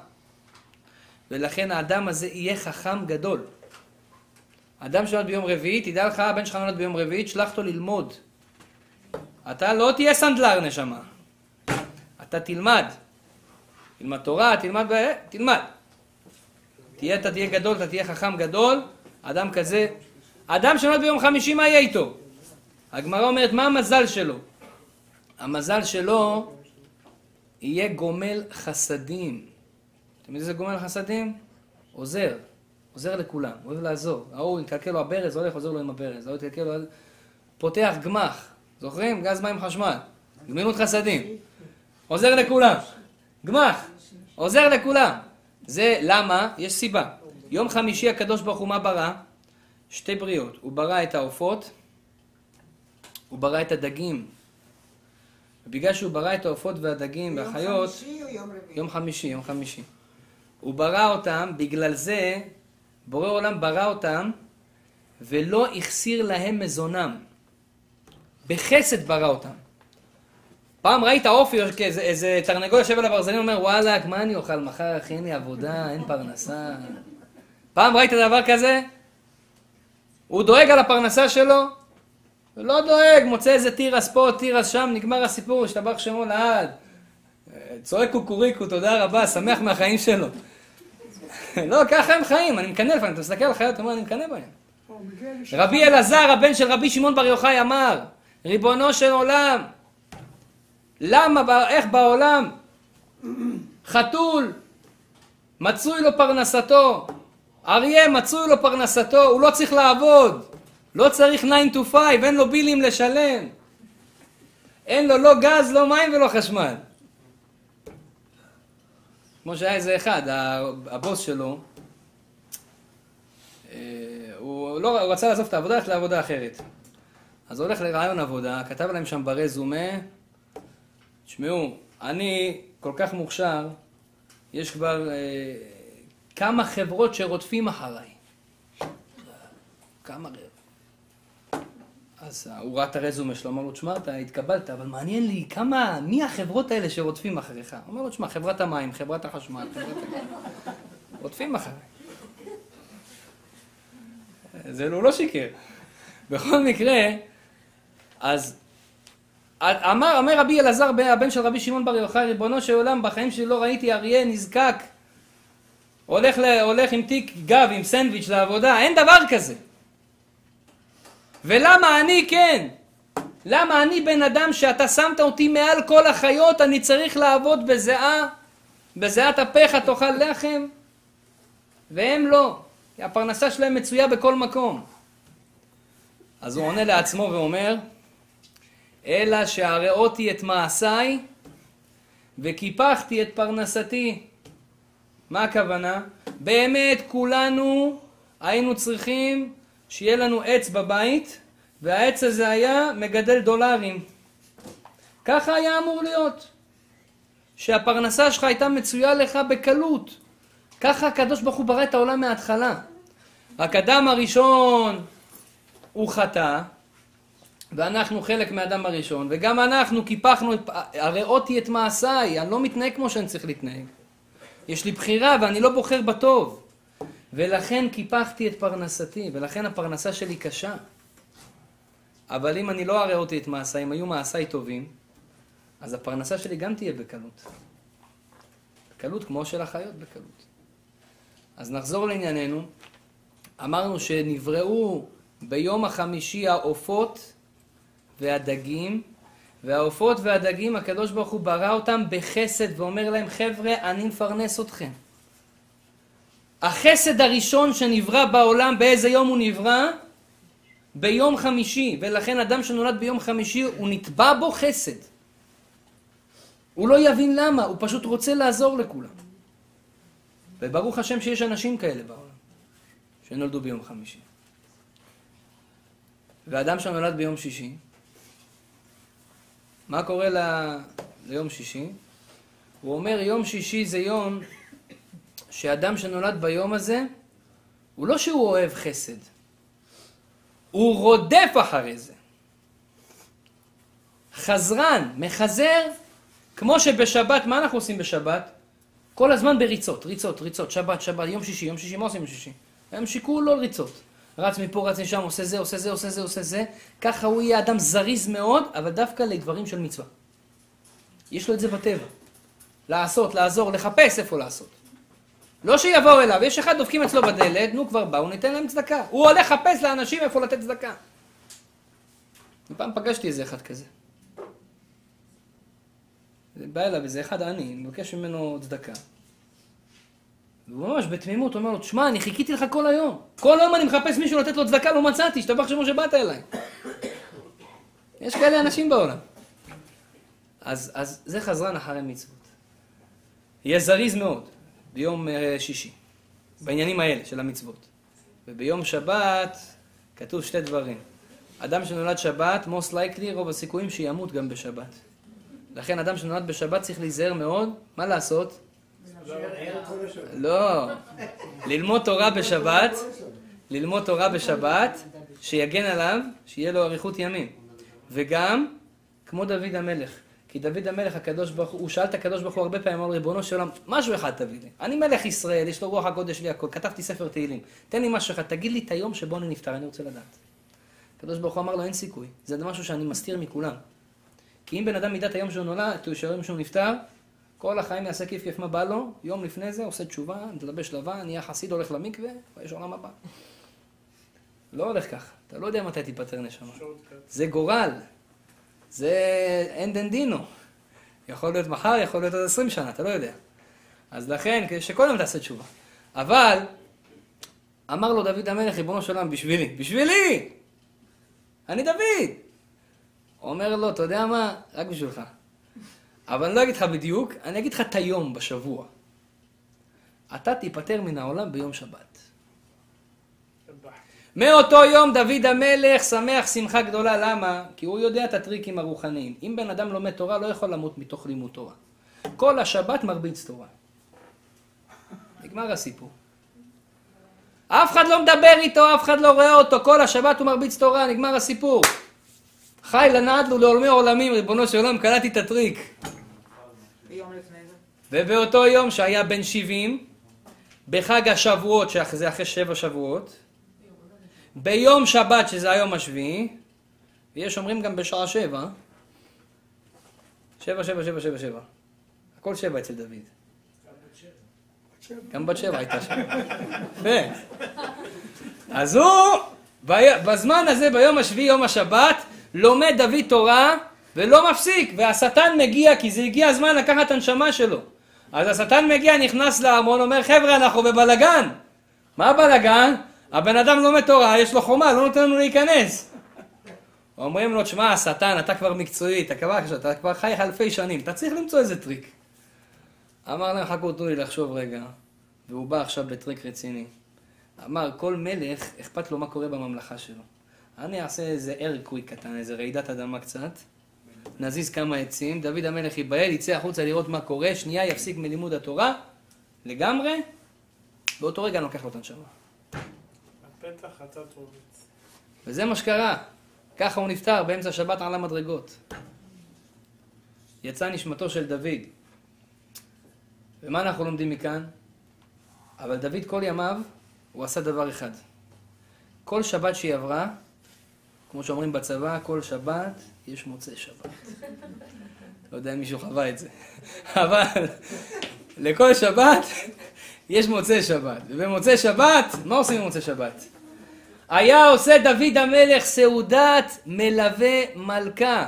ולכן האדם הזה יהיה חכם גדול. אדם שנולד ביום רביעי, תדע לך, הבן שלך נולד ביום רביעי, תשלח אותו ללמוד. אתה לא תהיה סנדלר נשמה. אתה תלמד. תלמד תורה, תלמד, ב... תלמד. תהיה, אתה תהיה גדול, אתה תהיה חכם גדול, אדם כזה. אדם שנולד ביום חמישי, מה יהיה איתו? הגמרא אומרת, מה המזל שלו? המזל שלו יהיה גומל חסדים. אתם יודעים איזה גומל חסדים? עוזר. עוזר לכולם, אוהב לעזור. ההוא, יקלקל לו הברז, הולך, עוזר לו עם הברז. ההוא יקלקל לו... פותח גמח. זוכרים? גז מים חשמל. גמילות חסדים. עוזר לכולם. גמח. עוזר לכולם. זה למה? יש סיבה. יום חמישי הקדוש ברוך הוא מה ברא? שתי בריאות. הוא ברא את העופות, הוא ברא את הדגים. ובגלל שהוא ברא את העופות והדגים והחיות... יום חמישי או יום רביעי? יום חמישי, יום חמישי. הוא ברא אותם, בגלל זה בורא עולם ברא אותם ולא החסיר להם מזונם. בחסד ברא אותם. פעם ראית אופי, איזה, איזה תרנגול יושב על הברזלים ואומר, וואלכ, מה אני אוכל מחר, אחי, אין לי עבודה, אין פרנסה. פעם ראית דבר כזה? הוא דואג על הפרנסה שלו? לא דואג, מוצא איזה תירס פה, תירס שם, נגמר הסיפור, השתבח שמו לעד. צועק קוקוריקו, תודה רבה, שמח מהחיים שלו. לא, ככה הם חיים, אני מקנא לפעמים, אתה מסתכל על חיות, אתה אומר, אני מקנא בהם. רבי אלעזר, הבן של רבי שמעון בר יוחאי, אמר, ריבונו של עולם, למה, איך בעולם חתול מצוי לו פרנסתו, אריה מצוי לו פרנסתו, הוא לא צריך לעבוד, לא צריך 9 to 5, אין לו בילים לשלם, אין לו לא גז, לא מים ולא חשמל. כמו שהיה איזה אחד, הבוס שלו, אה, הוא, לא, הוא רצה לעזוב את העבודה, ללכת לעבודה אחרת. אז הולך לרעיון עבודה, כתב להם שם ברזומה, תשמעו, אני כל כך מוכשר, יש כבר אה, כמה חברות שרודפים אחריי. כמה רב. אז הוא ראה את הרזומה שלו, אמר לו, תשמע, אתה התקבלת, אבל מעניין לי, כמה, מי החברות האלה שרודפים אחריך? הוא אמר לו, תשמע, חברת המים, חברת החשמל, חברת... רודפים אחריי. זה הוא לא שיקר. בכל מקרה, אז אמר, אמר רבי אלעזר, הבן של רבי שמעון בר יוחאי, ריבונו של עולם, בחיים שלי לא ראיתי אריה נזקק, הולך, ל, הולך עם תיק גב, עם סנדוויץ' לעבודה, אין דבר כזה. ולמה אני כן? למה אני בן אדם שאתה שמת אותי מעל כל החיות, אני צריך לעבוד בזיעה, בזיעת אפיך תאכל לחם? והם לא, כי הפרנסה שלהם מצויה בכל מקום. אז הוא עונה לעצמו ואומר, אלא שהראותי את מעשיי וקיפחתי את פרנסתי. מה הכוונה? באמת כולנו היינו צריכים שיהיה לנו עץ בבית, והעץ הזה היה מגדל דולרים. ככה היה אמור להיות. שהפרנסה שלך הייתה מצויה לך בקלות. ככה הקדוש ברוך הוא ברא את העולם מההתחלה. רק אדם הראשון הוא חטא, ואנחנו חלק מהאדם הראשון, וגם אנחנו קיפחנו, הראותי את מעשיי, אני לא מתנהג כמו שאני צריך להתנהג. יש לי בחירה ואני לא בוחר בטוב. ולכן קיפחתי את פרנסתי, ולכן הפרנסה שלי קשה. אבל אם אני לא הראותי את מעשיי, אם היו מעשיי טובים, אז הפרנסה שלי גם תהיה בקלות. בקלות כמו של החיות בקלות. אז נחזור לענייננו. אמרנו שנבראו ביום החמישי העופות והדגים, והעופות והדגים, הקדוש ברוך הוא ברא אותם בחסד ואומר להם, חבר'ה, אני מפרנס אתכם. החסד הראשון שנברא בעולם, באיזה יום הוא נברא? ביום חמישי, ולכן אדם שנולד ביום חמישי, הוא נתבע בו חסד. הוא לא יבין למה, הוא פשוט רוצה לעזור לכולם. וברוך השם שיש אנשים כאלה בעולם, שנולדו ביום חמישי. ואדם שנולד ביום שישי, מה קורה ל... ליום שישי? הוא אומר, יום שישי זה יום שאדם שנולד ביום הזה, הוא לא שהוא אוהב חסד, הוא רודף אחרי זה. חזרן, מחזר, כמו שבשבת, מה אנחנו עושים בשבת? כל הזמן בריצות, ריצות, ריצות, שבת, שבת, יום שישי, יום שישי, מה עושים יום שישי? יום שישי כולו ריצות. רץ מפה, רץ משם, עושה זה, עושה זה, עושה זה, עושה זה. ככה הוא יהיה אדם זריז מאוד, אבל דווקא לדברים של מצווה. יש לו את זה בטבע. לעשות, לעזור, לחפש איפה לעשות. לא שיבואו אליו, יש אחד דופקים אצלו בדלת, נו כבר באו, ניתן להם צדקה. הוא הולך לחפש לאנשים איפה לתת צדקה. פעם פגשתי איזה אחד כזה. בא אליו איזה אחד עני, מבקש ממנו צדקה. ממש בתמימות אומר לו, תשמע, אני חיכיתי לך כל היום. כל היום אני מחפש מישהו לתת לו צדקה, לא מצאתי, השתבח שמו שבאת אליי. יש כאלה אנשים בעולם. אז, אז זה חזרן אחרי מצוות. יהיה זריז מאוד ביום אה, שישי, בעניינים האלה של המצוות. וביום שבת כתוב שתי דברים. אדם שנולד שבת, most likely, רוב הסיכויים שימות גם בשבת. לכן אדם שנולד בשבת צריך להיזהר מאוד, מה לעשות? לא, ללמוד תורה בשבת, ללמוד תורה בשבת, שיגן עליו, שיהיה לו אריכות ימים. וגם, כמו דוד המלך, כי דוד המלך, הקדוש ברוך הוא, הוא שאל את הקדוש ברוך הוא הרבה פעמים, אמר ריבונו של עולם, משהו אחד תביא לי. אני מלך ישראל, יש לו רוח הקודש לי הכל, כתבתי ספר תהילים. תן לי משהו אחד, תגיד לי את היום שבו אני נפטר, אני רוצה לדעת. הקדוש ברוך הוא אמר לו, אין סיכוי. זה משהו שאני מסתיר מכולם. כי אם בן אדם מידת היום שהוא נולד, שהיום שהוא נפטר, כל החיים יעשה כיף כיף מה בא לו, יום לפני זה עושה תשובה, מתלבש לבן, נהיה חסיד, הולך למקווה, ויש עולם הבא. לא הולך ככה, אתה לא יודע מתי תיפטר נשמה. זה גורל, זה אין דנדינו. יכול להיות מחר, יכול להיות עוד 20 שנה, אתה לא יודע. אז לכן, יום תעשה תשובה. אבל, אמר לו דוד המלך, ריבונו של עולם, בשבילי, בשבילי! אני דוד! אומר לו, אתה יודע מה? רק בשבילך. אבל אני לא אגיד לך בדיוק, אני אגיד לך את היום בשבוע. אתה תיפטר מן העולם ביום שבת. מאותו יום דוד המלך שמח שמחה גדולה, למה? כי הוא יודע את הטריקים הרוחניים. אם בן אדם לומד תורה, לא יכול למות מתוך לימוד תורה. כל השבת מרביץ תורה. נגמר הסיפור. אף אחד לא מדבר איתו, אף אחד לא רואה אותו, כל השבת הוא מרביץ תורה, נגמר הסיפור. חי לנדלו לעולמי עולמים, ריבונו של עולם, קלטתי את הטריק. ובאותו יום שהיה בן 70, בחג השבועות, שזה אחרי שבע שבועות, ביום שבת, שזה היום השביעי, ויש אומרים גם בשעה שבע, שבע, שבע, שבע, שבע, שבע. הכל שבע אצל דוד. גם בת שבע הייתה שם. יפה. אז הוא, בזמן הזה, ביום השביעי, יום השבת, לומד דוד תורה, ולא מפסיק, והשטן מגיע, כי זה הגיע הזמן לקחת את הנשמה שלו. אז השטן מגיע, נכנס לארמון, אומר, חבר'ה, אנחנו בבלגן. מה הבלגן? הבן אדם לומד תורה, יש לו חומה, לא נותן לנו להיכנס. אומרים לו, תשמע, השטן, אתה כבר מקצועי, אתה כבר, אתה כבר חי אלפי שנים, אתה צריך למצוא איזה טריק. אמר להם, חכו, תנו לי לחשוב רגע. והוא בא עכשיו בטריק רציני. אמר, כל מלך, אכפת לו מה קורה בממלכה שלו. אני אעשה איזה ארקוויק קטן, איזה רעידת אדמה קצת. נזיז כמה עצים, דוד המלך ייבהל, יצא החוצה לראות מה קורה, שנייה יפסיק מלימוד התורה, לגמרי, באותו רגע אני לוקח לו את הנשמה. הפתח אתה תורץ. וזה מה שקרה. ככה הוא נפטר באמצע שבת על המדרגות. יצאה נשמתו של דוד. ומה אנחנו לומדים מכאן? אבל דוד כל ימיו, הוא עשה דבר אחד. כל שבת שהיא עברה, כמו שאומרים בצבא, כל שבת יש מוצאי שבת. לא יודע אם מישהו חווה את זה. אבל לכל שבת יש מוצאי שבת. ובמוצאי שבת, מה עושים במוצאי שבת? היה עושה דוד המלך סעודת מלווה מלכה.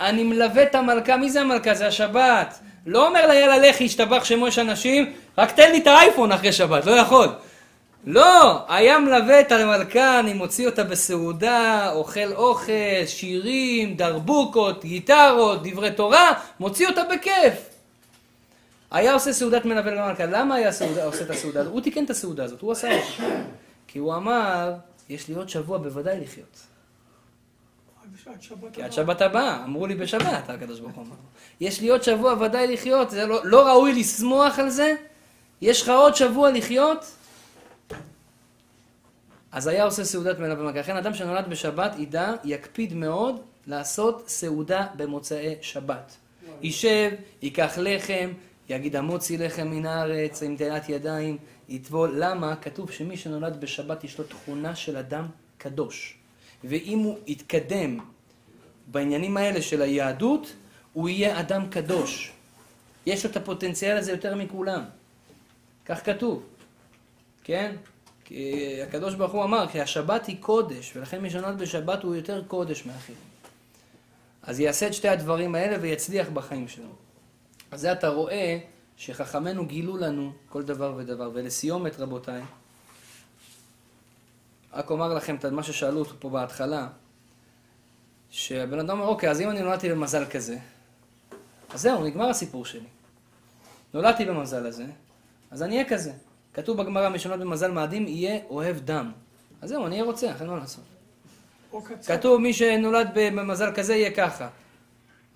אני מלווה את המלכה, מי זה המלכה? זה השבת. לא אומר לה יאללה לכי, השתבח שמו יש אנשים, רק תן לי את האייפון אחרי שבת, לא יכול. לא, היה מלווה את המלכה, אני מוציא אותה בסעודה, אוכל אוכל, שירים, דרבוקות, גיטרות, דברי תורה, מוציא אותה בכיף. היה עושה סעודת מלווה למלכה, למה היה סעודה, עושה את הסעודה הזאת? הוא תיקן את הסעודה הזאת, הוא עשה אותה. כי הוא אמר, יש לי עוד שבוע בוודאי לחיות. כי עד שבת הבאה, אמרו לי בשבת, הקדוש ברוך הוא אמר. יש לי עוד שבוע ודאי לחיות, זה לא, לא ראוי לשמוח על זה? יש לך עוד שבוע לחיות? אז היה עושה סעודת מלווה מלכה. לכן אדם שנולד בשבת, ידע, יקפיד מאוד לעשות סעודה במוצאי שבת. יישב, ייקח לחם, יגיד המוציא לחם מן הארץ, עם תלת ידיים, יטבול. למה? כתוב שמי שנולד בשבת יש לו תכונה של אדם קדוש. ואם הוא יתקדם בעניינים האלה של היהדות, הוא יהיה אדם קדוש. יש לו את הפוטנציאל הזה יותר מכולם. כך כתוב, כן? כי הקדוש ברוך הוא אמר, כי השבת היא קודש, ולכן מי שנולד בשבת הוא יותר קודש מאחרים. אז יעשה את שתי הדברים האלה ויצליח בחיים שלו. אז זה אתה רואה שחכמינו גילו לנו כל דבר ודבר. ולסיומת, רבותיי, רק אומר לכם את מה ששאלו אותו פה בהתחלה, שהבן אדם אומר, אוקיי, אז אם אני נולדתי במזל כזה, אז זהו, נגמר הסיפור שלי. נולדתי במזל הזה, אז אני אהיה כזה. כתוב בגמרא, שנולד במזל מאדים, יהיה אוהב דם. אז זהו, אני אהיה רוצח, אין מה לעשות. כתוב, מי שנולד במזל כזה יהיה ככה.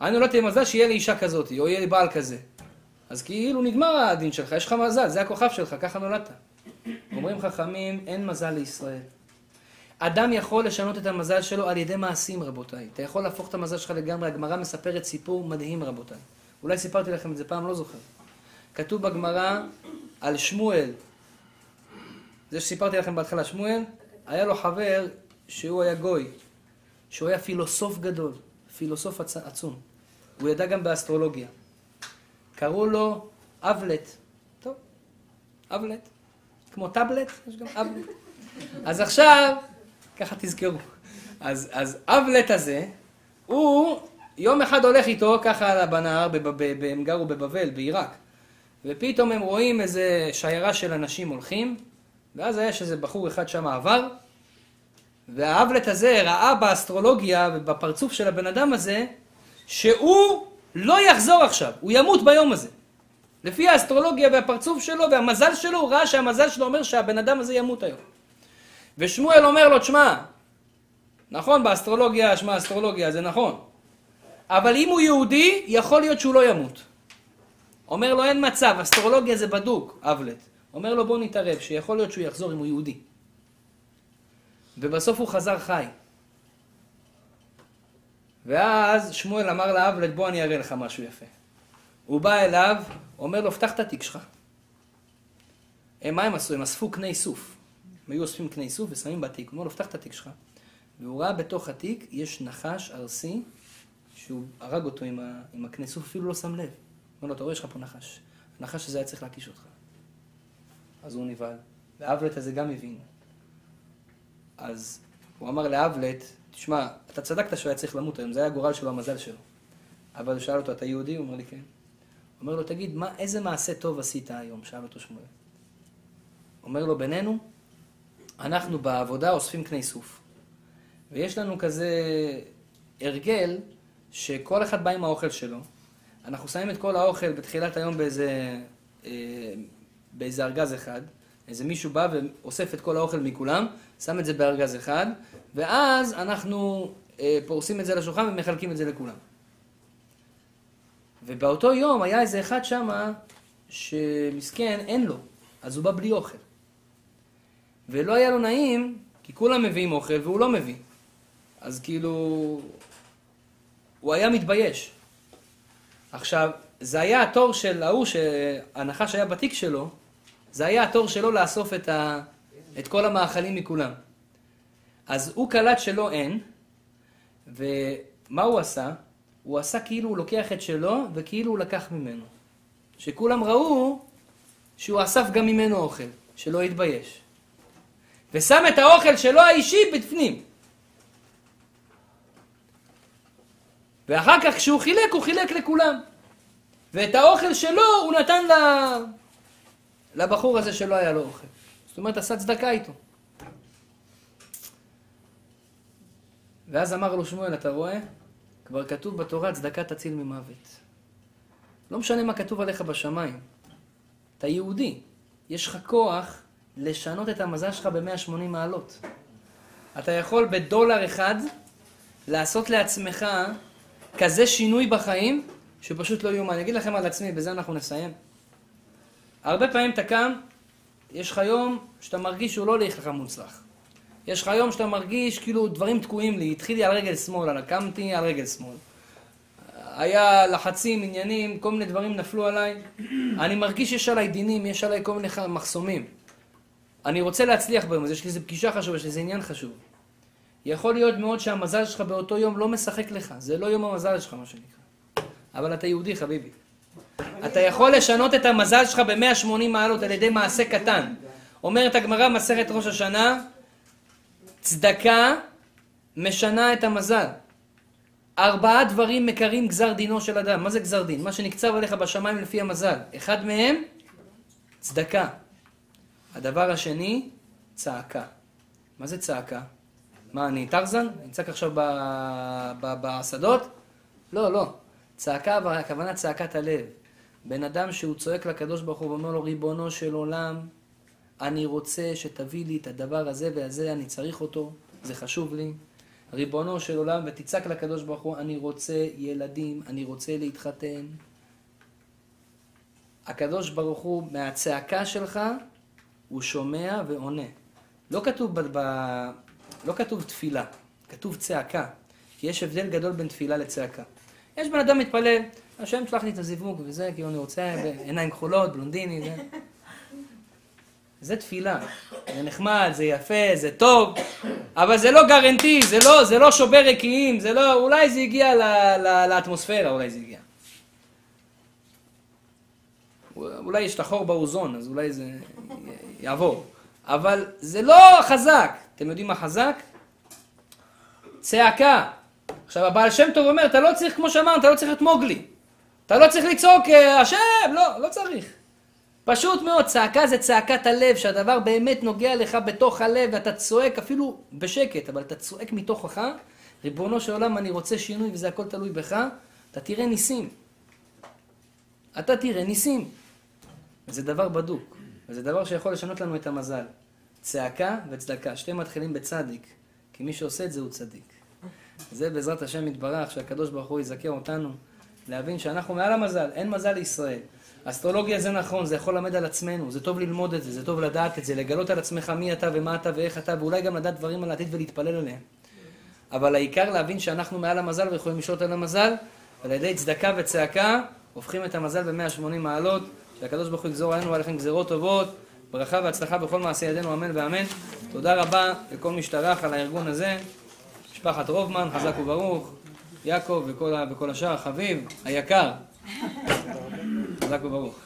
אני נולדתי במזל שיהיה לי אישה כזאת, או יהיה לי בעל כזה. אז כאילו נגמר הדין שלך, יש לך מזל, זה הכוכב שלך, ככה נולדת. אומרים חכמים, אין מזל לישראל. אדם יכול לשנות את המזל שלו על ידי מעשים, רבותיי. אתה יכול להפוך את המזל שלך לגמרי. הגמרא מספרת סיפור מדהים, רבותיי. אולי סיפרתי לכם את זה פעם, לא זוכר. כתוב בגמרא על שמואל, זה שסיפרתי לכם בהתחלה, שמואל, היה לו חבר שהוא היה גוי, שהוא היה פילוסוף גדול, פילוסוף עצ... עצום. הוא ידע גם באסטרולוגיה. קראו לו אבלט. טוב, אבלט. כמו טאבלט, יש גם אבלט. אז עכשיו, ככה תזכרו. אז, אז אבלט הזה, הוא יום אחד הולך איתו ככה בנהר, בב- ב- ב- הם גרו בבבל, בעיראק. ופתאום הם רואים איזה שיירה של אנשים הולכים, ואז יש איזה בחור אחד שם עבר, והאבלט הזה ראה באסטרולוגיה ובפרצוף של הבן אדם הזה, שהוא לא יחזור עכשיו, הוא ימות ביום הזה. לפי האסטרולוגיה והפרצוף שלו והמזל שלו, הוא ראה שהמזל שלו אומר שהבן אדם הזה ימות היום. ושמואל אומר לו, תשמע, נכון, באסטרולוגיה, שמע, אסטרולוגיה, זה נכון. אבל אם הוא יהודי, יכול להיות שהוא לא ימות. אומר לו, אין מצב, אסטרולוגיה זה בדוק, אבלט. אומר לו, בוא נתערב, שיכול להיות שהוא יחזור אם הוא יהודי. ובסוף הוא חזר חי. ואז שמואל אמר לאבלט, בוא אני אראה לך משהו יפה. הוא בא אליו, אומר לו, פתח את התיק שלך. הם, מה הם עשו? הם אספו קני סוף. הם היו אוספים קני סוף ושמים בתיק. הוא אומר לו, פתח את התיק שלך. והוא ראה בתוך התיק, יש נחש ארסי, שהוא הרג אותו עם, ה, עם הקני סוף, אפילו לא שם לב. אומר לו, אתה רואה, יש לך פה נחש. הנחש הזה היה צריך להקיש אותך. אז הוא נבהל. והאבלט הזה גם הבין. אז הוא אמר לאבלט, תשמע, אתה צדקת שהוא היה צריך למות היום, זה היה הגורל שלו, המזל שלו. אבל הוא שאל אותו, אתה יהודי? הוא אומר לי, כן. הוא אומר לו, תגיד, מה, איזה מעשה טוב עשית היום? שאל אותו שמואל. אומר לו, בינינו, אנחנו בעבודה אוספים קני סוף. ויש לנו כזה הרגל, שכל אחד בא עם האוכל שלו. אנחנו שמים את כל האוכל בתחילת היום באיזה, אה, באיזה ארגז אחד. איזה מישהו בא ואוסף את כל האוכל מכולם, שם את זה בארגז אחד, ואז אנחנו אה, פורסים את זה לשולחן ומחלקים את זה לכולם. ובאותו יום היה איזה אחד שמה, שמסכן, אין לו, אז הוא בא בלי אוכל. ולא היה לו נעים, כי כולם מביאים אוכל והוא לא מביא. אז כאילו, הוא היה מתבייש. עכשיו, זה היה התור של ההוא שהנחש היה בתיק שלו, זה היה התור שלו לאסוף את, ה, את כל המאכלים מכולם. אז הוא קלט שלא אין, ומה הוא עשה? הוא עשה כאילו הוא לוקח את שלו, וכאילו הוא לקח ממנו. שכולם ראו שהוא אסף גם ממנו אוכל, שלא יתבייש. ושם את האוכל שלו האישי בפנים. ואחר כך כשהוא חילק, הוא חילק לכולם. ואת האוכל שלו הוא נתן ל... לבחור הזה שלא היה לו אוכל. זאת אומרת, עשה צדקה איתו. ואז אמר לו שמואל, אתה רואה? כבר כתוב בתורה, צדקה תציל ממוות. לא משנה מה כתוב עליך בשמיים. אתה יהודי. יש לך כוח לשנות את המזל שלך ב-180 מעלות. אתה יכול בדולר אחד לעשות לעצמך כזה שינוי בחיים, שפשוט לא יאומן. אני אגיד לכם על עצמי, בזה אנחנו נסיים. הרבה פעמים אתה קם, יש לך יום שאתה מרגיש שהוא לא הולך לך מוצלח. יש לך יום שאתה מרגיש כאילו דברים תקועים לי, התחיל לי על רגל שמאל, על קמתי על רגל שמאל. היה לחצים, עניינים, כל מיני דברים נפלו עליי. אני מרגיש שיש עליי דינים, יש עליי כל מיני מחסומים. אני רוצה להצליח ביום הזה, יש לי איזה פגישה חשובה, יש לי איזה עניין חשוב. יכול להיות מאוד שהמזל שלך באותו יום לא משחק לך, זה לא יום המזל שלך, מה שנקרא. אבל אתה יהודי, חביבי. אתה יכול לשנות את המזל שלך ב-180 מעלות על ידי מעשה קטן. אומרת הגמרא, מסכת ראש השנה, צדקה משנה את המזל. ארבעה דברים מקרים גזר דינו של אדם. מה זה גזר דין? מה שנקצב עליך בשמיים לפי המזל. אחד מהם, צדקה. הדבר השני, צעקה. מה זה צעקה? מה, אני טרזן? אני צעק עכשיו ב... ב... בשדות? לא, לא. צעקה, הכוונה צעקת הלב. בן אדם שהוא צועק לקדוש ברוך הוא ואומר לו, ריבונו של עולם, אני רוצה שתביא לי את הדבר הזה והזה, אני צריך אותו, זה חשוב לי. ריבונו של עולם, ותצעק לקדוש ברוך הוא, אני רוצה ילדים, אני רוצה להתחתן. הקדוש ברוך הוא, מהצעקה שלך, הוא שומע ועונה. לא כתוב, ב, ב, לא כתוב תפילה, כתוב צעקה. כי יש הבדל גדול בין תפילה לצעקה. יש בן אדם מתפלל, השם שלח לי את הזיווג וזה, כאילו אני רוצה, עיניים כחולות, בלונדיני, זה. זה תפילה. זה נחמד, זה יפה, זה טוב, אבל זה לא גרנטי, זה לא, זה לא שובר רקיעים, זה לא, אולי זה הגיע ל, ל, לאטמוספירה, אולי זה הגיע. אולי יש את החור באוזון, אז אולי זה יעבור. אבל זה לא חזק. אתם יודעים מה חזק? צעקה. עכשיו, הבעל שם טוב אומר, אתה לא צריך, כמו שאמרת, אתה לא צריך להיות מוגלי. אתה לא צריך לצעוק, אה, השם, לא, לא צריך. פשוט מאוד, צעקה זה צעקת הלב, שהדבר באמת נוגע לך בתוך הלב, ואתה צועק אפילו בשקט, אבל אתה צועק מתוכך, ריבונו של עולם, אני רוצה שינוי וזה הכל תלוי בך, אתה תראה ניסים. אתה תראה ניסים. וזה דבר בדוק, וזה דבר שיכול לשנות לנו את המזל. צעקה וצדקה, שתיהם מתחילים בצדיק, כי מי שעושה את זה הוא צדיק. זה בעזרת השם יתברך, שהקדוש ברוך הוא יזכה אותנו להבין שאנחנו מעל המזל, אין מזל לישראל. אסטרולוגיה זה נכון, זה יכול ללמד על עצמנו, זה טוב ללמוד את זה, זה טוב לדעת את זה, לגלות על עצמך מי אתה ומה אתה ואיך אתה, ואולי גם לדעת דברים על העתיד ולהתפלל עליהם. אבל העיקר להבין שאנחנו מעל המזל ויכולים לשלוט על המזל, ועל ידי צדקה וצעקה הופכים את המזל ב-180 מעלות, שהקדוש ברוך הוא יגזור עלינו ועליכם גזירות טובות, ברכה והצלחה בכל מעשה ידינו, אמן ואמן. תודה רבה לכל מי שטרח על הארגון הזה, משפחת רובמן, חזק וברוך, יעקב וכל, ה, וכל השאר, חביב, היקר. חזק וברוך.